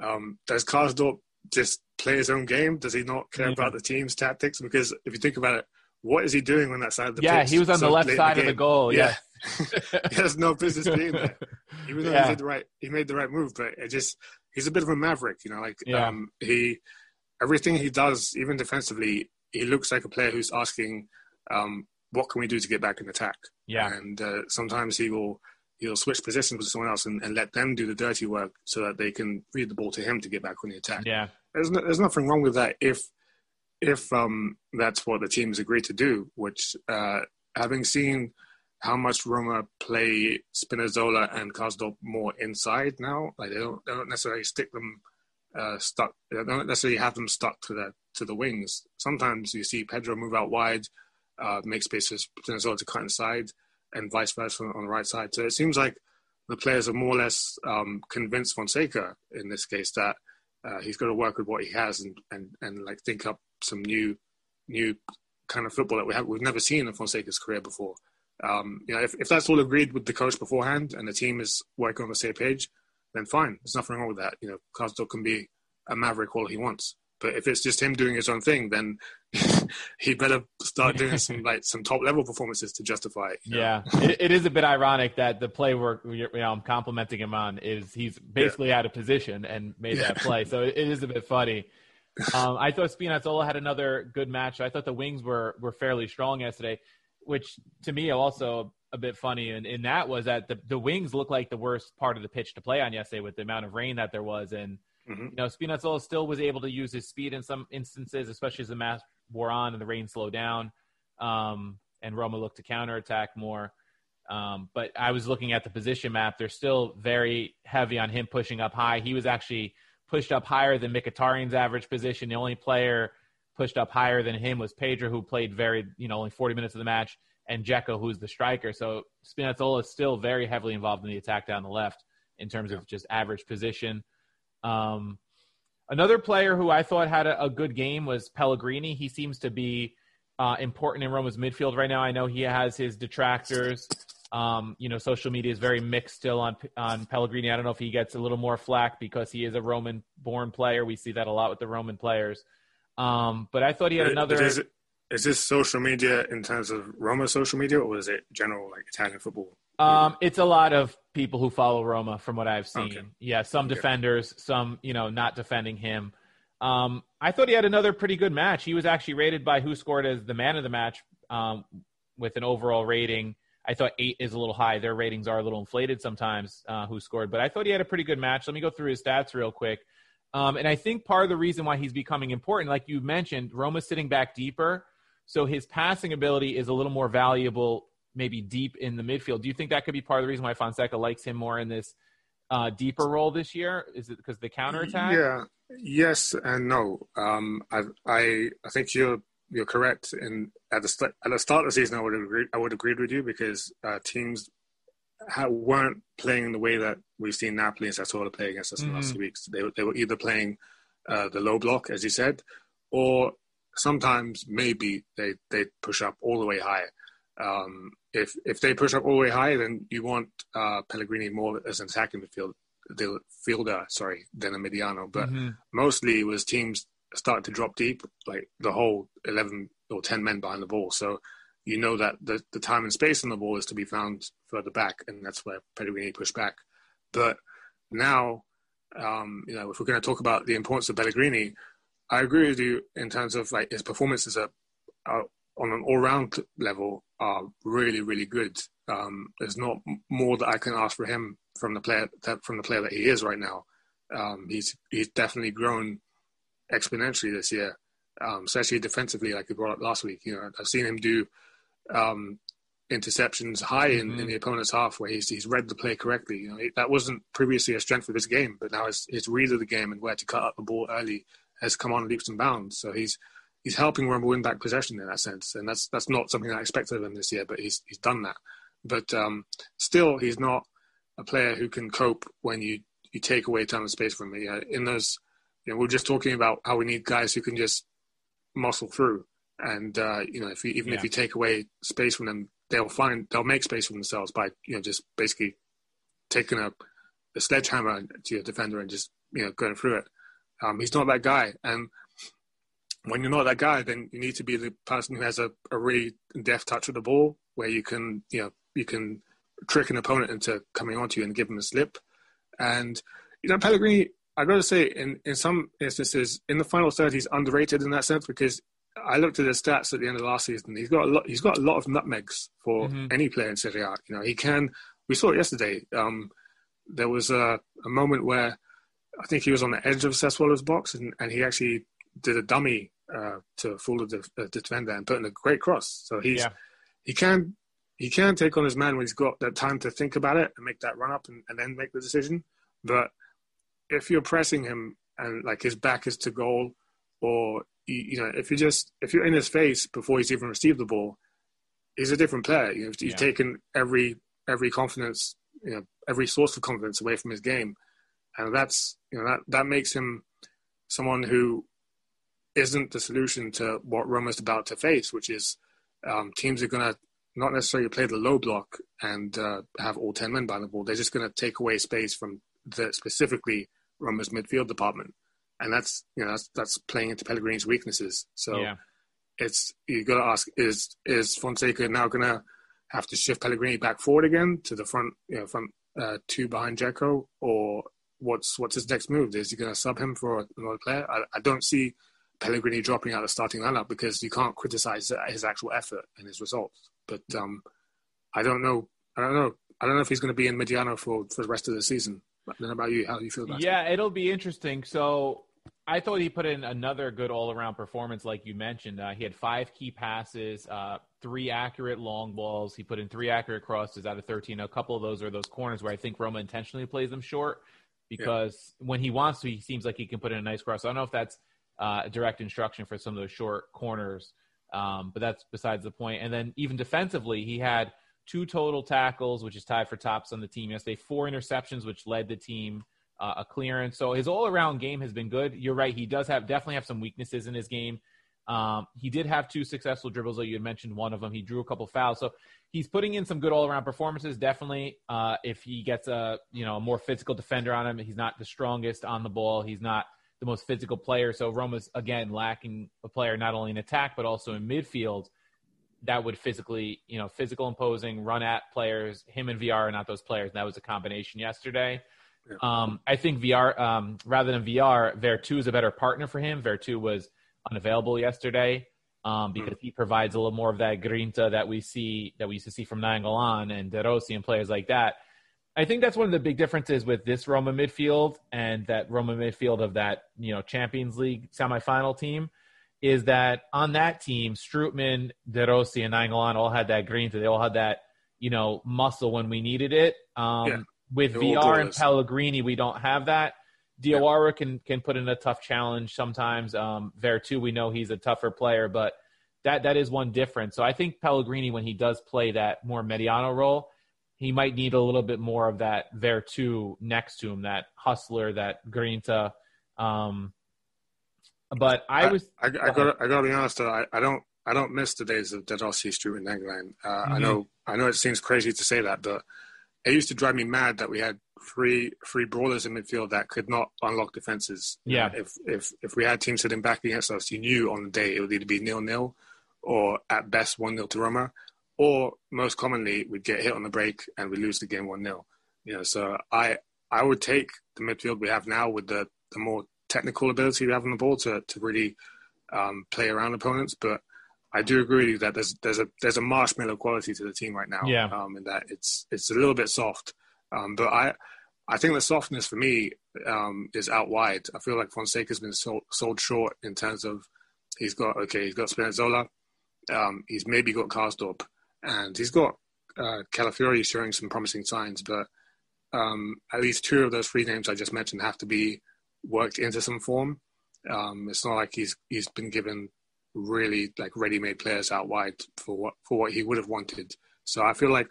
um, does Karsdorp just play his own game? Does he not care about the team's tactics? Because if you think about it, what is he doing on that side of the yeah, pitch? he was on so the left side of the goal. Yeah. [LAUGHS] he has no business being there. Even though Yeah. he did the right, he made the right move, but it just he's a bit of a maverick, you know. Like Yeah. um, he, everything he does, even defensively, he looks like a player who's asking, um, "What can we do to get back in attack?" Yeah. and uh, sometimes he will he'll switch positions with someone else and, and let them do the dirty work so that they can feed the ball to him to get back on the attack. Yeah. There's no, there's nothing wrong with that if if um, that's what the teams agreed to do. Which uh, having seen how much Roma play Spinazzola and Karsdorp more inside now, like they don't, they don't necessarily stick them uh, stuck. They don't necessarily have them stuck to the to the wings. Sometimes you see Pedro move out wide, uh, make space for Spinazzola to cut inside, and vice versa on the right side. So it seems like the players are more or less um, convinced Fonseca in this case that uh, he's got to work with what he has and, and, and like think up some new new kind of football that we have we've never seen in Fonseca's career before. Um, you know, if, if that's all agreed with the coach beforehand and the team is working on the same page, then fine. There's nothing wrong with that. You know, Karsdorp can be a maverick all he wants. But if it's just him doing his own thing, then [LAUGHS] he better start doing [LAUGHS] some like some top level performances to justify it. you know? Yeah, it, it is a bit ironic that the play work you know I'm complimenting him on is he's basically out of position and made that play. So it, it is a bit funny. [LAUGHS] Um, I thought Spinazzola had another good match. I thought the wings were were fairly strong yesterday, which to me also a bit funny. And in that was that the the wings looked like the worst part of the pitch to play on yesterday with the amount of rain that there was and. Mhm. You know, Spinazzola still was able to use his speed in some instances, especially as the match wore on and the rain slowed down. Um, and Roma looked to counterattack more. Um, but I was looking at the position map. They're still very heavy on him pushing up high. He was actually pushed up higher than Mkhitaryan's average position. The only player pushed up higher than him was Pedro, who played very, you know, only 40 minutes of the match, and Dzeko, who's the striker. So Spinazzola is still very heavily involved in the attack down the left in terms of just average position. Um, another player who I thought had a, a good game was Pellegrini. He seems to be uh, important in Roma's midfield right now. I know he has his detractors. Um, you know, social media is very mixed still on on Pellegrini. I don't know if he gets a little more flack because he is a Roman-born player. We see that a lot with the Roman players. Um, but I thought he had another. but is, this social media in terms of Roma social media, or is it general like Italian football? Um, it's a lot of people who follow Roma, from what I've seen. Okay. Yeah, some Okay. defenders, some you know not defending him. Um, I thought he had another pretty good match. He was actually rated by WhoScored as the man of the match um, with an overall rating. I thought eight is a little high. Their ratings are a little inflated sometimes. Uh, who scored? But I thought he had a pretty good match. Let me go through his stats real quick. Um, and I think part of the reason why he's becoming important, like you mentioned, Roma's sitting back deeper, so his passing ability is a little more valuable, maybe deep in the midfield. Do you think that could be part of the reason why Fonseca likes him more in this uh, deeper role this year? Is it because the counterattack? Yeah, yes and no. Um, I, I, I think you're you're correct. In at the st- at the start of the season, I would agree. I would agree with you because uh, teams ha- weren't playing in the way that we've seen Napoli and Sassuolo play against us in the last Mhm. few weeks. They were- they were either playing uh, the low block, as you said, or sometimes maybe they they push up all the way high. Um, if if they push up all the way high, then you want uh, Pellegrini more as an attacking midfield, the fielder, sorry, than a mediano. But Mhm. mostly it was teams starting to drop deep, like the whole eleven or ten men behind the ball. So you know that the, the time and space on the ball is to be found further back, and that's where Pellegrini pushed back. But now, um, you know, if we're going to talk about the importance of Pellegrini, I agree with you in terms of like his performances are, are on an all-round level are really, really good. Um, there's not more that I can ask for him from the player that from the player that he is right now. Um, he's he's definitely grown exponentially this year, um, especially defensively, like we brought up last week. You know, I've seen him do um, interceptions high in, in Mhm. the opponent's half where he's he's read the play correctly. You know, that wasn't previously a strength of his game, but now his his read of the game and where to cut up the ball early has come on leaps and bounds. So he's he's helping Roma win back possession in that sense, and that's that's not something I expected of him this year, but he's he's done that. But um, still, he's not a player who can cope when you you take away time and space from him. You know, in those, you know, we're just talking about how we need guys who can just muscle through, and uh, you know, if you, even if you take away space from them, they'll find they'll make space for themselves by you know just basically taking a, a sledgehammer to your defender and just you know going through it. Um, he's not that guy, and when you're not that guy, then you need to be the person who has a, a really deft touch of the ball, where you can you know you can trick an opponent into coming onto you and give them a slip. And you know Pellegrini, I got to say, in in some instances, in the final third, he's underrated in that sense because I looked at his stats at the end of last season. He's got a lot. He's got a lot of nutmegs for Mhm. any player in Serie A. You know, he can. We saw it yesterday. Um, there was a, a moment where I think he was on the edge of Sassuolo's box, and, and he actually did a dummy uh, to fool the, uh, defender and put in a great cross. So he's Yeah. he can he can take on his man when he's got that time to think about it and make that run up and, and then make the decision. But if you're pressing him and like his back is to goal, or you, you know if you just if you're in his face before he's even received the ball, he's a different player. You know, you've Yeah. taken every every confidence, you know, every source of confidence away from his game, and that's you know that that makes him someone who isn't the solution to what Roma's about to face, which is um, teams are going to not necessarily play the low block and uh, have all 10 men by the ball. They're just going to take away space from the specifically Roma's midfield department. And that's, you know, that's, that's playing into Pellegrini's weaknesses. So yeah. it's, you got to ask, is, is Fonseca now going to have to shift Pellegrini back forward again to the front, you know, front uh, two behind Dzeko or what's, what's his next move? Is he going to sub him for another player? I, I don't see Pellegrini dropping out the starting lineup because you can't criticize his actual effort and his results. But um, I don't know. I don't know. I don't know if he's going to be in Mediano for, for the rest of the season. I don't know about you. How do you feel about it? Yeah, it'll be interesting. So I thought he put in another good all-around performance, like you mentioned. Uh, he had five key passes, uh, three accurate long balls. He put in three accurate crosses out of 13. A couple of those are those corners where I think Roma intentionally plays them short because when he wants to, he seems like he can put in a nice cross. I don't know if that's uh, direct instruction for some of those short corners, um, but that's besides the point. And then even defensively, he had two total tackles, which is tied for tops on the team yesterday, four interceptions, which led the team uh, a clearance. So his all around game has been good. You're right. He does have definitely have some weaknesses in his game. Um, he did have two successful dribbles, though you had mentioned one of them. He drew a couple fouls, so he's putting in some good all around performances. Definitely, uh, if he gets a you know a more physical defender on him, he's not the strongest on the ball. He's not the most physical player. So Roma's again lacking a player not only in attack but also in midfield that would physically, you know, physical imposing, run at players. Him and Villar are not those players. And that was a combination yesterday. Yeah. Um, I think Villar, um, rather than Villar, Veretout is a better partner for him. Veretout was unavailable yesterday um, because he provides a little more of that grinta that we see that we used to see from Nainggolan and De Rossi and players like that. I think that's one of the big differences with this Roma midfield and that Roma midfield of that you know Champions League semifinal team is that on that team, Strootman, De Rossi, and Nainggolan all had that grinta. They all had that you know muscle when we needed it. Um, Yeah. With Villar and. Pellegrini, we don't have that. Diawara can can put in a tough challenge sometimes. Um, Veretout, we know he's a tougher player, but that that is one difference. So I think Pellegrini, when he does play that more Mediano role, he might need a little bit more of that there too next to him, that hustler, that Grinta. Um, but I was I, I, I got. I got to be honest. Though, I, I don't. I don't miss the days of De Rossi, Struett, and Nainggolan. Uh, I Mhm. know. I know it seems crazy to say that, but it used to drive me mad that we had three three brawlers in midfield that could not unlock defenses. Yeah. if if if we had teams sitting back against us, you knew on the day it would either be nil nil, or at best one 0 to Roma, or most commonly we'd get hit on the break and we lose the game one 0 You know, so I I would take the midfield we have now with the the more technical ability we have on the ball to to really um, play around opponents, but. I do agree with you that there's there's a there's a marshmallow quality to the team right now. Yeah. Um, in that it's it's a little bit soft. Um, but I I think the softness for me um, is out wide. I feel like Fonseca's been sold, sold short in terms of he's got okay, he's got Spinazzola, um, he's maybe got Karsdorp, and he's got uh, Calafiori showing some promising signs. But um, at least two of those three names I just mentioned have to be worked into some form. Um, it's not like he's he's been given really like ready-made players out wide for what for what he would have wanted. So I feel like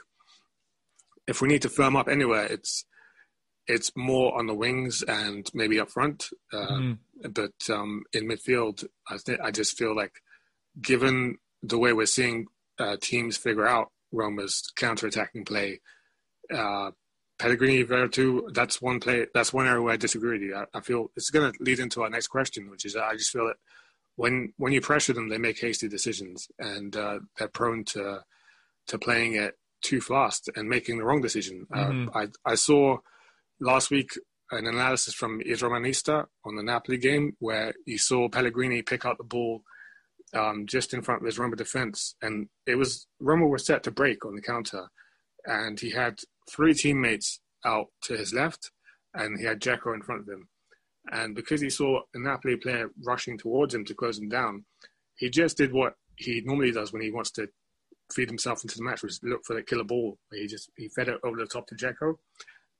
if we need to firm up anywhere, it's it's more on the wings and maybe up front. Uh, Mhm. But um, in midfield, I think I just feel like, given the way we're seeing uh, teams figure out Roma's counter-attacking play, uh, Pellegrini, Veretout, that's one play. That's one area where I disagree with you. I, I feel it's going to lead into our next question, which is I just feel that when when you pressure them, they make hasty decisions, and uh, they're prone to to playing it too fast and making the wrong decision. Uh, mm-hmm. Uh, I I saw last week an analysis from Il Romanista on the Napoli game where you saw Pellegrini pick out the ball um, just in front of his Roma defense, and it was Roma were set to break on the counter, and he had three teammates out to his left, and he had Dzeko in front of him. And because he saw a Napoli player rushing towards him to close him down, he just did what he normally does when he wants to feed himself into the match, which is look for the killer ball. He just he fed it over the top to Dzeko,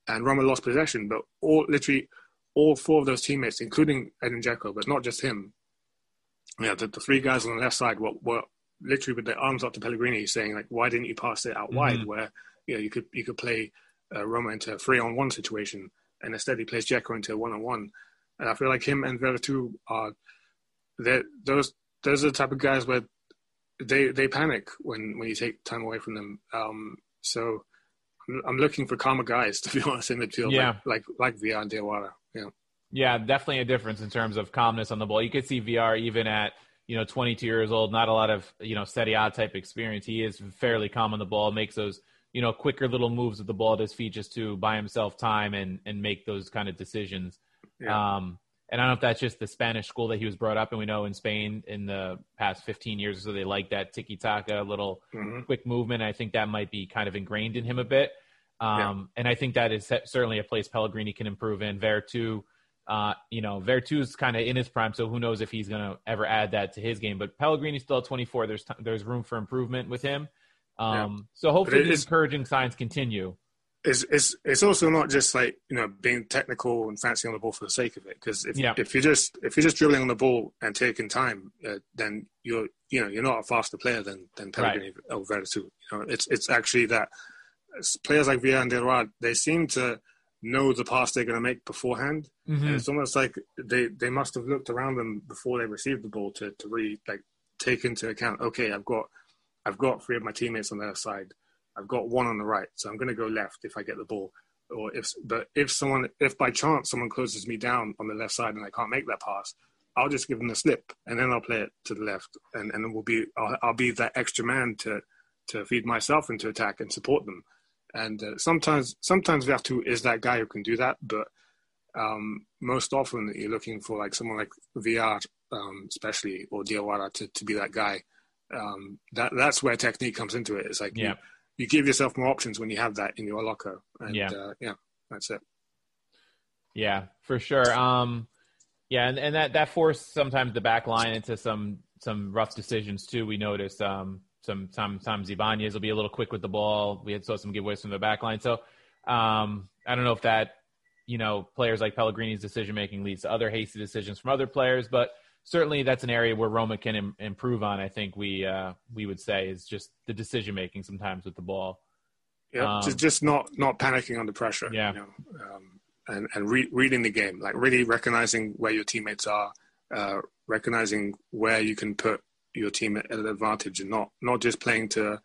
and Roma lost possession. But all literally all four of those teammates, including Edin Dzeko, but not just him, yeah, the, the, three guys on the left side were, were literally with their arms up to Pellegrini, saying like, "Why didn't you pass it out mm-hmm. wide? Where you know you could you could play uh, Roma into a three on one situation, and instead he plays Dzeko into a one on one." And I feel like him and Veretout are those those are the type of guys where they they panic when when you take time away from them. Um, so I'm, I'm, looking for calmer guys [LAUGHS] to be honest in midfield, yeah. like like, like Villar and Diawara. Yeah. Yeah, definitely a difference in terms of calmness on the ball. You could see Villar even at you know 22 years old, not a lot of you know Serie A type experience. He is fairly calm on the ball, makes those you know quicker little moves with the ball at his feet just to buy himself time and and make those kind of decisions. Yeah. Um, and I don't know if that's just the Spanish school that he was brought up in. We know in Spain in the past 15 years or so, they like that tiki taka, little mm-hmm. quick movement. I think that might be kind of ingrained in him a bit. Um, yeah. And I think that is certainly a place Pellegrini can improve in. Veretout, uh, you know, Veretout's kind of in his prime, so who knows if he's going to ever add that to his game. But Pellegrini's still at 24. There's t- there's room for improvement with him. Um, yeah. So hopefully, the encouraging signs continue it's, it's it's also not just like you know being technical and fancy on the ball for the sake of it. Because if yeah. if you're just if you're just dribbling on the ball and taking time, uh, then you're you know you're not a faster player than than Pellegrini right. or Veretout. You know, it's it's actually that players like Villar and Delrad, they seem to know the pass they're going to make beforehand. Mm-hmm. And it's almost like they they must have looked around them before they received the ball to to really like take into account. Okay, I've got I've got three of my teammates on the other side I've got one on the right, so I'm going to go left if I get the ball. Or if, but if someone, if by chance someone closes me down on the left side and I can't make that pass, I'll just give them the slip and then I'll play it to the left, and and then we'll be, I'll, I'll be that extra man to to feed myself into attack and support them. And uh, sometimes, sometimes Veretout is that guy who can do that, but um, most often you're looking for like someone like Villar, um, especially or Diawara to, to be that guy. Um, that that's where technique comes into it. It's like yeah. you, you give yourself more options when you have that in your locker. And yeah, uh, yeah that's it. Yeah, for sure. Um, yeah, and, and that that forced sometimes the back line into some some rough decisions too. We noticed um, some sometimes Ibanez will be a little quick with the ball. We had saw some giveaways from the back line. So um, I don't know if that you know players like Pellegrini's decision making leads to other hasty decisions from other players, but certainly that's an area where Roma can Im- improve on. I think we uh, we would say is just the decision making sometimes with the ball. Yeah, um, just just not not panicking under pressure. Yeah, you know, um, and and re- reading the game, like really recognizing where your teammates are, uh, recognizing where you can put your team at an advantage, and not not just playing to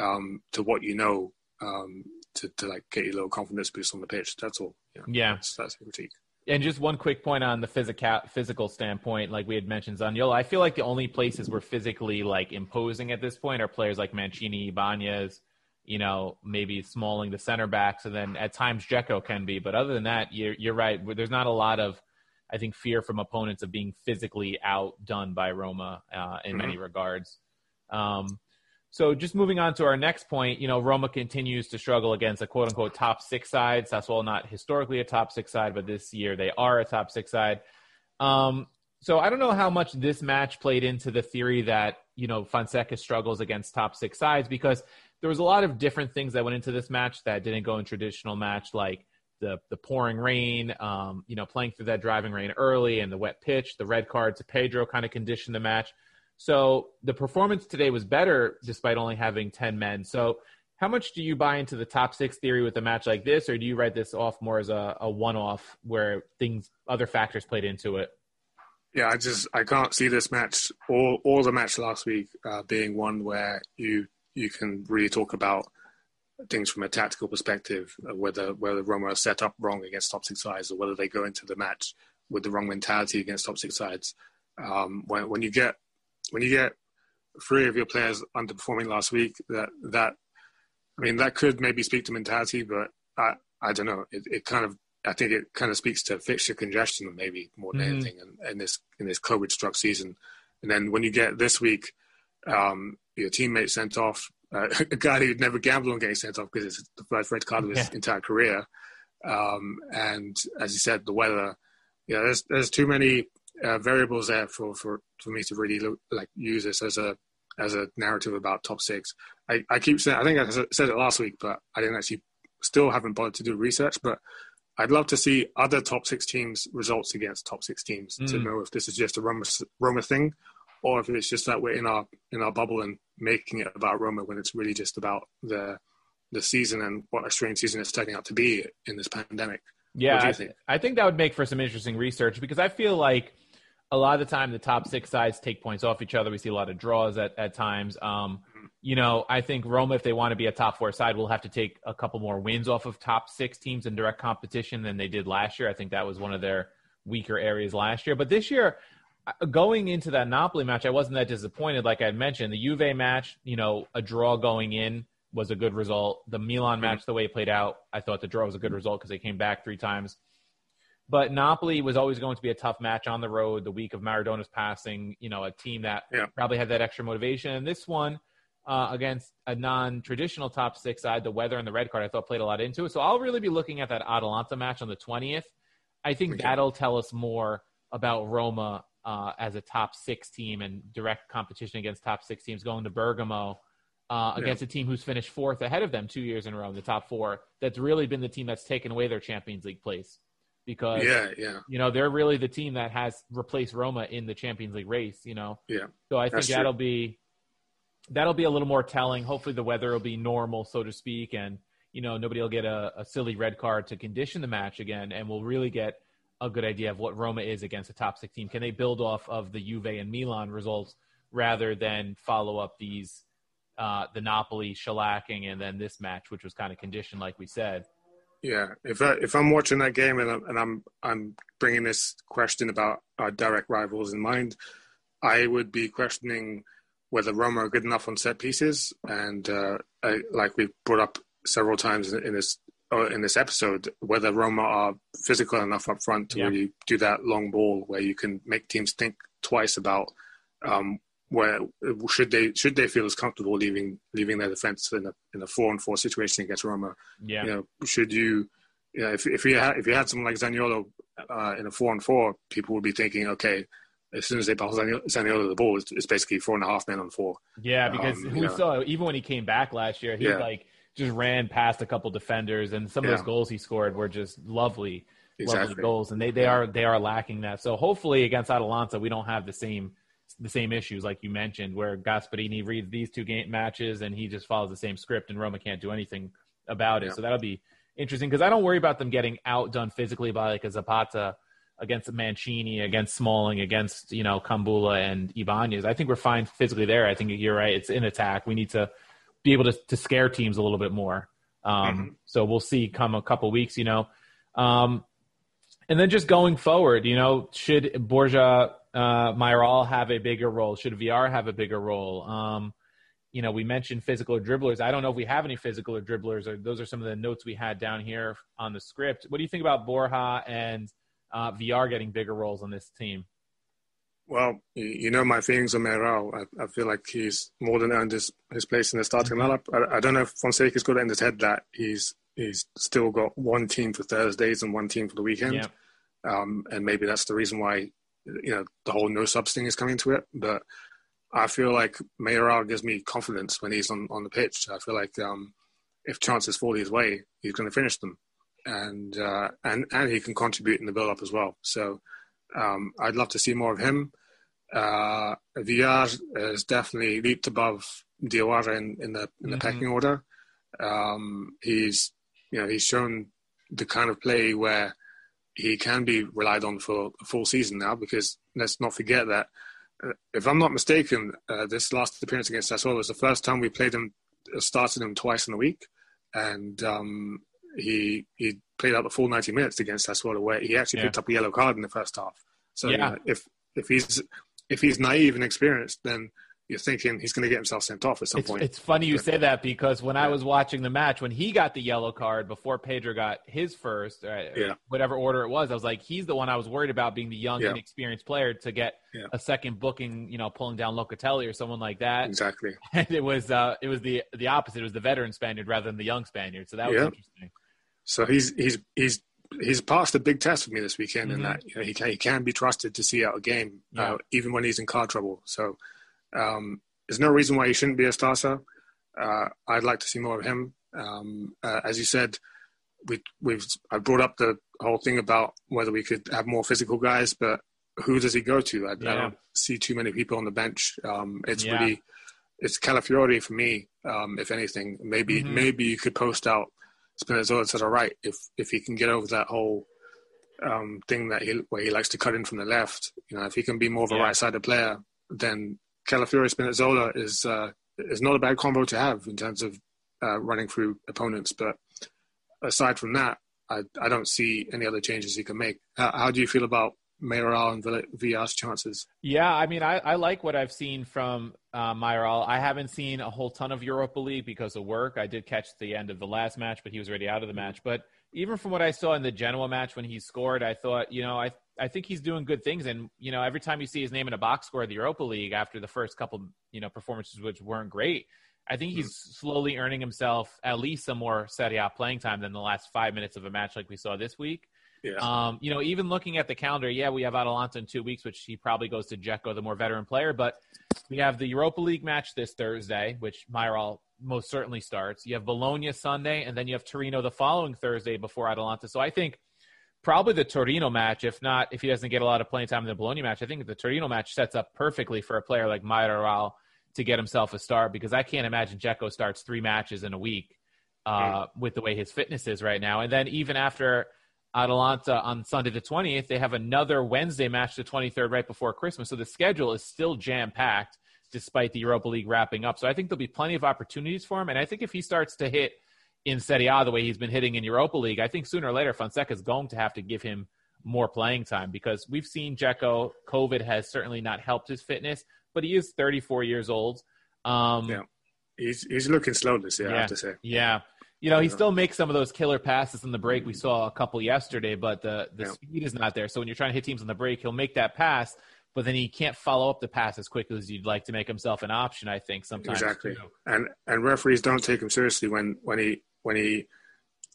um, to what you know um, to to like get your little confidence boost on the pitch. That's all. Yeah, yeah. That's, that's a critique. And just one quick point on the physical physical standpoint, like we had mentioned, Zaniolo. I feel like the only places we're physically like imposing at this point are players like Mancini, Ibanez, you know, maybe Smalling, the center backs, and then at times Dzeko can be. But other than that, you're you're right. There's not a lot of, I think, fear from opponents of being physically outdone by Roma uh, in mm-hmm. many regards. Um, so just moving on to our next point, you know, Roma continues to struggle against a quote unquote top six side. Sassuolo not historically a top six side, but this year they are a top six side. Um, so I don't know how much this match played into the theory that, you know, Fonseca struggles against top six sides because there was a lot of different things that went into this match that didn't go in traditional match, like the the pouring rain, um, you know, playing through that driving rain early and the wet pitch, the red card to Pedro kind of conditioned the match. So the performance today was better despite only having 10 men. So how much do you buy into the top six theory with a match like this, or do you write this off more as a, a one off where things, other factors played into it? Yeah, I just I can't see this match or or the match last week uh, being one where you you can really talk about things from a tactical perspective, whether whether Roma are set up wrong against top six sides or whether they go into the match with the wrong mentality against top six sides. Um, when when you get when you get three of your players underperforming last week, that that I mean that could maybe speak to mentality, but I I don't know. It, it kind of I think it kind of speaks to fixture congestion maybe more than mm-hmm. anything in, in, this in this COVID struck season. And then when you get this week, um, your teammate sent off uh, a guy who'd never gambled on getting sent off because it's the first red card of his yeah. entire career. Um, and as you said, the weather. Yeah, there's there's too many uh, variables there for, for, for me to really look, like use this as a as a narrative about top six. I, I keep saying I think I said it last week, but I didn't actually still haven't bothered to do research. But I'd love to see other top six teams results against top six teams mm. to know if this is just a Roma, Roma thing or if it's just that we're in our in our bubble and making it about Roma when it's really just about the the season and what a strange season it's turning out to be in this pandemic. Yeah, I, think? I think that would make for some interesting research because I feel like a lot of the time the top six sides take points off each other. We see a lot of draws at, at times. Um, you know, I think Roma, if they want to be a top four side, will have to take a couple more wins off of top six teams in direct competition than they did last year. I think that was one of their weaker areas last year. But this year, going into that Napoli match, I wasn't that disappointed. Like I mentioned, the Juve match, you know, a draw going in was a good result. The Milan mm-hmm. match, the way it played out, I thought the draw was a good result because they came back three times. But Napoli was always going to be a tough match on the road. The week of Maradona's passing, you know, a team that yeah. probably had that extra motivation. And this one uh, against a non-traditional top six side, the weather and the red card, I thought played a lot into it. So I'll really be looking at that Atalanta match on the twentieth. I think that'll tell us more about Roma uh, as a top six team and direct competition against top six teams going to Bergamo uh, against yeah. a team who's finished fourth ahead of them two years in a row in the top four. That's really been the team that's taken away their Champions League place because yeah, yeah. you know they're really the team that has replaced Roma in the Champions League race. You know, yeah. So I think that'll be that'll be a little more telling. Hopefully, the weather will be normal, so to speak, and you know nobody will get a, a silly red card to condition the match again, and we'll really get a good idea of what Roma is against a top six team? Can they build off of the Juve and Milan results rather than follow up these uh, the Napoli shellacking and then this match, which was kind of conditioned, like we said? Yeah, if I, if I'm watching that game and I'm, and I'm I'm bringing this question about our direct rivals in mind, I would be questioning whether Roma are good enough on set pieces, and uh, I, like we brought up several times in, in this uh, in this episode whether Roma are physical enough up front to yeah. really do that long ball where you can make teams think twice about um, where should they should they feel as comfortable leaving leaving their defense in a in a four and four situation against Roma. Yeah. You know, should you you know, if if you had if you had someone like Zaniolo uh, in a four and four, people would be thinking, okay, as soon as they pass Zaniolo the ball, it's, it's, basically four and a half men on four. Yeah, because um, we know. saw even when he came back last year, he yeah. like just ran past a couple defenders, and some of those goals he scored were just lovely, exactly. lovely goals, and they, they are they are lacking that. So hopefully against Atalanta, we don't have the same the same issues like you mentioned, where Gasperini reads these two game matches and he just follows the same script, and Roma can't do anything about it. Yeah. So that'll be interesting because I don't worry about them getting outdone physically by like a Zapata against Mancini, against Smalling, against you know Kumbulla and Ibanez. I think we're fine physically there. I think you're right. It's in attack. We need to be able to, to scare teams a little bit more. Um, mm-hmm. So we'll see come a couple weeks, you know. Um, and then just going forward, you know, should Borja uh, Mayoral have a bigger role? Should Villar have a bigger role? Um, you know, we mentioned physical dribblers. I don't know if we have any physical dribblers, or those are some of the notes we had down here on the script. What do you think about Borja and uh, Villar getting bigger roles on this team? Well, you know my feelings on Mayoral. I, I, feel like he's more than earned his, his place in the starting mm-hmm. lineup. I, I don't know if Fonseca's got it in his head that he's he's still got one team for Thursdays and one team for the weekend, yeah. um, and maybe that's the reason why you know the whole no subs thing is coming to it. But I feel like Mayoral gives me confidence when he's on, on the pitch. I feel like um, if chances fall his way, he's going to finish them, and uh, and and he can contribute in the build up as well. So um, I'd love to see more of him. Uh, Villar has definitely leaped above Diawara in, in the in the mm-hmm. pecking order. Um, he's you know he's shown the kind of play where he can be relied on for a full season now because let's not forget that uh, if I'm not mistaken, uh, this last appearance against Sassuolo was the first time we played him, uh, started him twice in a week, and um, he he played out the full 90 minutes against Sassuolo, where he actually Yeah. picked up a yellow card in the first half. So you know, if if he's if he's naive and experienced, then you're thinking he's going to get himself sent off at some It's, point. it's funny you say that because when I was watching the match, when he got the yellow card before Pedro got his first, uh, Yeah. whatever order it was, I was like, he's the one I was worried about being the young, Yeah. inexperienced player to get Yeah. a second booking, you know, pulling down Locatelli or someone like that. exactly. [LAUGHS] And it was uh, it was the the opposite. It was the veteran Spaniard rather than the young Spaniard. So that was interesting. So he's he's he's he's passed a big test for me this weekend, Mhm. in that you know, he can he can be trusted to see out a game, Yeah. uh, even when he's in car trouble. So um, there's no reason why he shouldn't be a starter. Uh, I'd like to see more of him. Um, uh, as you said, we we've I brought up the whole thing about whether we could have more physical guys, but who does he go to? I, Yeah. I don't see too many people on the bench. Um, it's Yeah. really it's Calafiori for me. Um, if anything, maybe Mhm. maybe you could post out Spinazzola to the right if if he can get over that whole um, thing that he where he likes to cut in from the left. You know, if he can be more of a Yeah. right-sided player, then Calafiori Spinazzola is uh, is not a bad combo to have in terms of uh, running through opponents. But aside from that, I I don't see any other changes he can make. How, how do you feel about Mayoral and Vill- Villar's chances? Yeah, I mean, I, I like what I've seen from uh, Mayoral. I haven't seen a whole ton of Europa League because of work. I did catch the end of the last match, but he was already out of the match. But even from what I saw in the Genoa match when he scored, I thought, you know, I I think he's doing good things. And you know, every time you see his name in a box score of the Europa League after the first couple, you know, performances which weren't great, I think he's slowly earning himself at least some more Serie A playing time than the last five minutes of a match like we saw this week. Yeah, Um, you know, even looking at the calendar, yeah, we have Atalanta in two weeks, which he probably goes to Dzeko, the more veteran player. But we have the Europa League match this Thursday, which Mayoral most certainly starts. You have Bologna Sunday, and then you have Torino the following Thursday before Atalanta. So I think probably the Torino match, if not, if he doesn't get a lot of playing time in the Bologna match, I think the Torino match sets up perfectly for a player like Mayoral to get himself a start because I can't imagine Dzeko starts three matches in a week uh, with the way his fitness is right now. And then even after Atalanta on Sunday the 20th, they have another Wednesday match the 23rd right before Christmas. So the schedule is still jam packed despite the Europa League wrapping up. So I think there'll be plenty of opportunities for him. And I think if he starts to hit in Serie A the way he's been hitting in Europa League, I think sooner or later Fonseca is going to have to give him more playing time because we've seen Dzeko. COVID has certainly not helped his fitness, but he is 34 years old. Um, Yeah. he's he's looking slow this year. I have to say. yeah. You know, he still makes some of those killer passes in the break. We saw a couple yesterday, but the, the Yeah. speed is not there. So when you're trying to hit teams on the break, he'll make that pass, but then he can't follow up the pass as quickly as you'd like to make himself an option, I think, sometimes. Exactly. too. And and referees don't take him seriously when when he when he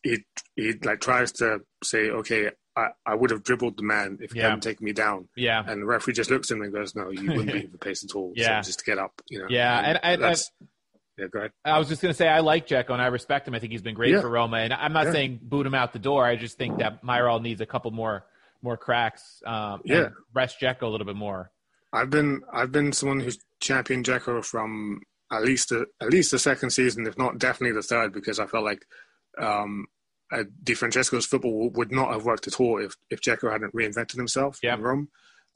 he he like tries to say, okay, I, I would have dribbled the man if he Yeah. hadn't taken me down. Yeah. And the referee just looks at him and goes, no, you wouldn't be [LAUGHS] the pace at all. Yeah. So just to get up, you know. Yeah, and- and- yeah, go ahead. I was just going to say I like Dzeko and I respect him. I think he's been great Yeah. for Roma, and I'm not Yeah. saying boot him out the door. I just think that Mayoral needs a couple more more cracks. Um, Yeah. rest Dzeko a little bit more. I've been I've been someone who's championed Dzeko from at least the, at least the second season, if not definitely the third, because I felt like um, uh, Di Francesco's football would not have worked at all if if Dzeko hadn't reinvented himself Yeah. in Rome.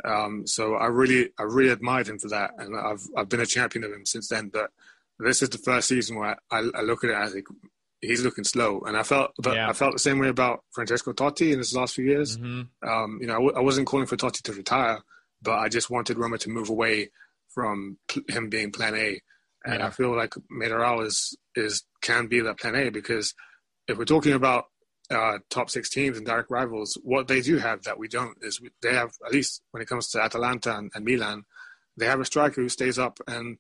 Um, so I really I really admired him for that, and I've I've been a champion of him since then. But this is the first season where I, I look at it as like he's looking slow, and I felt but Yeah. I felt the same way about Francesco Totti in his last few years hmm um, you know, I, w- I wasn't calling for Totti to retire, but I just wanted Roma to move away from pl- him being Plan A, and Yeah. I feel like Mayoral is is can be that Plan A because if we're talking about uh, top six teams and direct rivals, what they do have that we don't is we- they have at least when it comes to Atalanta and, and Milan, they have a striker who stays up and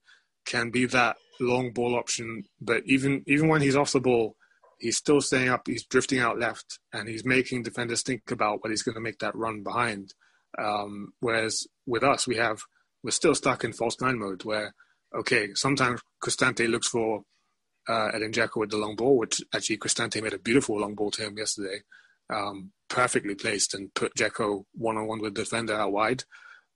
can be that long ball option. But even even when he's off the ball, he's still staying up. He's drifting out left, and he's making defenders think about what he's going to make that run behind. Um, whereas with us, we have we're still stuck in false nine mode, where okay, sometimes Cristante looks for uh, Edin with the long ball, which actually Cristante made a beautiful long ball to him yesterday, um, perfectly placed and put Dzeko one on one with the defender out wide.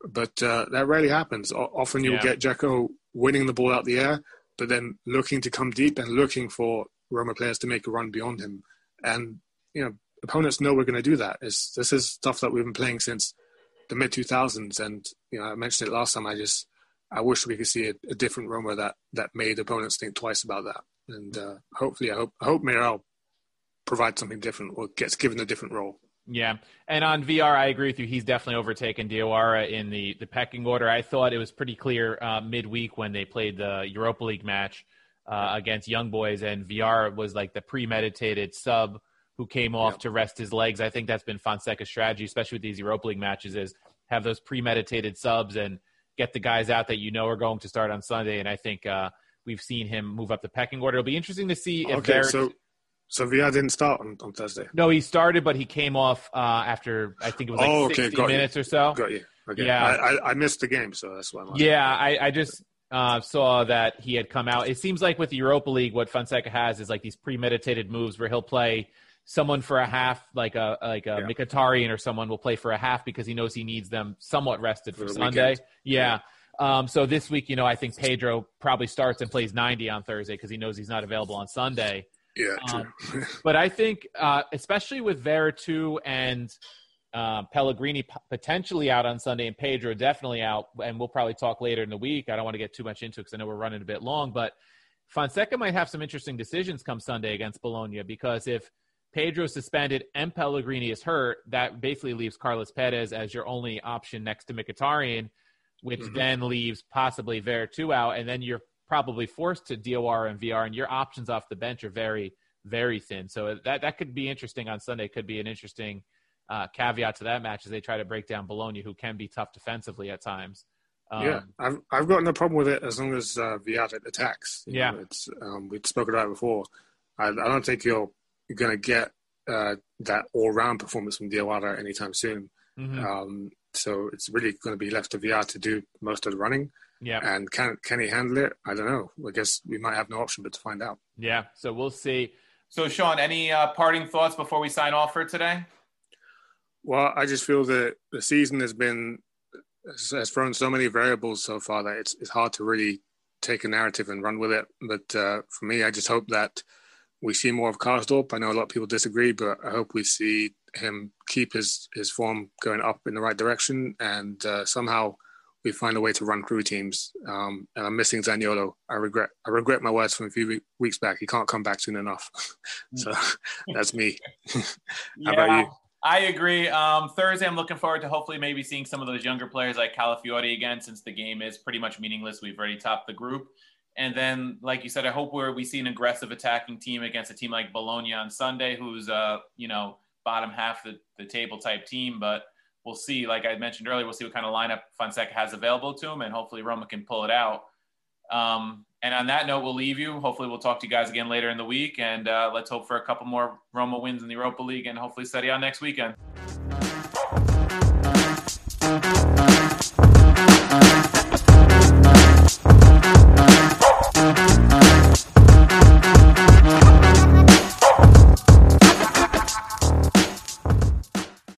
But uh, that rarely happens. O- often you'll Yeah. get Dzeko winning the ball out the air, but then looking to come deep and looking for Roma players to make a run beyond him. And you know, opponents know we're going to do that. It's, this is stuff that we've been playing since the mid 2000s, and you know, I mentioned it last time. I just I wish we could see a, a different Roma that that made opponents think twice about that. and uh, hopefully, I hope I hope Mayoral provides something different or gets given a different role. Yeah, and on Villar, I agree with you. He's definitely overtaken Diawara in the the pecking order. I thought it was pretty clear uh, midweek when they played the Europa League match uh, against Young Boys, and Villar was like the premeditated sub who came off to rest his legs. I think that's been Fonseca's strategy, especially with these Europa League matches, is have those premeditated subs and get the guys out that you know are going to start on Sunday. And I think uh, we've seen him move up the pecking order. It'll be interesting to see if Okay, so so Villar didn't start on, on Thursday. no, he started, but he came off uh, after I think it was like Oh, okay, 60 got you. minutes or so. Got you. Okay. Yeah. I, I, I missed the game, so that's why I'm. Yeah, I, I just uh, saw that he had come out. It seems like with the Europa League, what Fonseca has is like these premeditated moves where he'll play someone for a half, like a like a Yeah. Mkhitaryan or someone will play for a half because he knows he needs them somewhat rested for, For Sunday. weekend. Yeah. Um, so this week, you know, I think Pedro probably starts and plays 90 on Thursday because he knows he's not available on Sunday. Yeah, Um, true. But I think, uh, especially with Veretout and uh, Pellegrini potentially out on Sunday and Pedro definitely out, and we'll probably talk later in the week. I don't want to get too much into it because I know we're running a bit long, but Fonseca might have some interesting decisions come Sunday against Bologna because if Pedro suspended and Pellegrini is hurt, that basically leaves Carles Perez as your only option next to Mkhitaryan, which Mhm. then leaves possibly Veretout out, and then you're probably forced to DOR and Villar, and your options off the bench are very, very thin. So that that could be interesting on Sunday. Could be an interesting uh, caveat to that match as they try to break down Bologna, who can be tough defensively at times. Um, yeah, I've I've got no problem with it as long as uh, Villar attacks. You Yeah. know, it's um, we've spoken about it before. I, I don't think you're you're going to get uh, that all round performance from Diawara anytime soon. mhm. Um, so it's really going to be left to Villar to do most of the running. Yeah. And can can he handle it? I don't know. I guess we might have no option but to find out. Yeah, so we'll see. So, Sean, any uh, parting thoughts before we sign off for today? Well, I just feel that the season has been has thrown so many variables so far that it's it's hard to really take a narrative and run with it. But uh, for me, I just hope that we see more of Karsdorp. I know a lot of people disagree, but I hope we see him keep his his form going up in the right direction, and uh, somehow we find a way to run through teams. Um, and I'm missing Zaniolo. I regret I regret my words from a few weeks back. He can't come back soon enough. [LAUGHS] so [LAUGHS] that's me. [LAUGHS] How about you? I agree. Um, Thursday, I'm looking forward to hopefully maybe seeing some of those younger players like Calafiori again, since the game is pretty much meaningless. We've already topped the group. And then, like you said, I hope we're, we see an aggressive attacking team against a team like Bologna on Sunday, who's, uh, you know, bottom half the, the table type team. But we'll see. Like I mentioned earlier, we'll see what kind of lineup Fonseca has available to him, and hopefully Roma can pull it out. Um, and on that note, we'll leave you. Hopefully, we'll talk to you guys again later in the week, and uh, let's hope for a couple more Roma wins in the Europa League, and hopefully Serie A next weekend.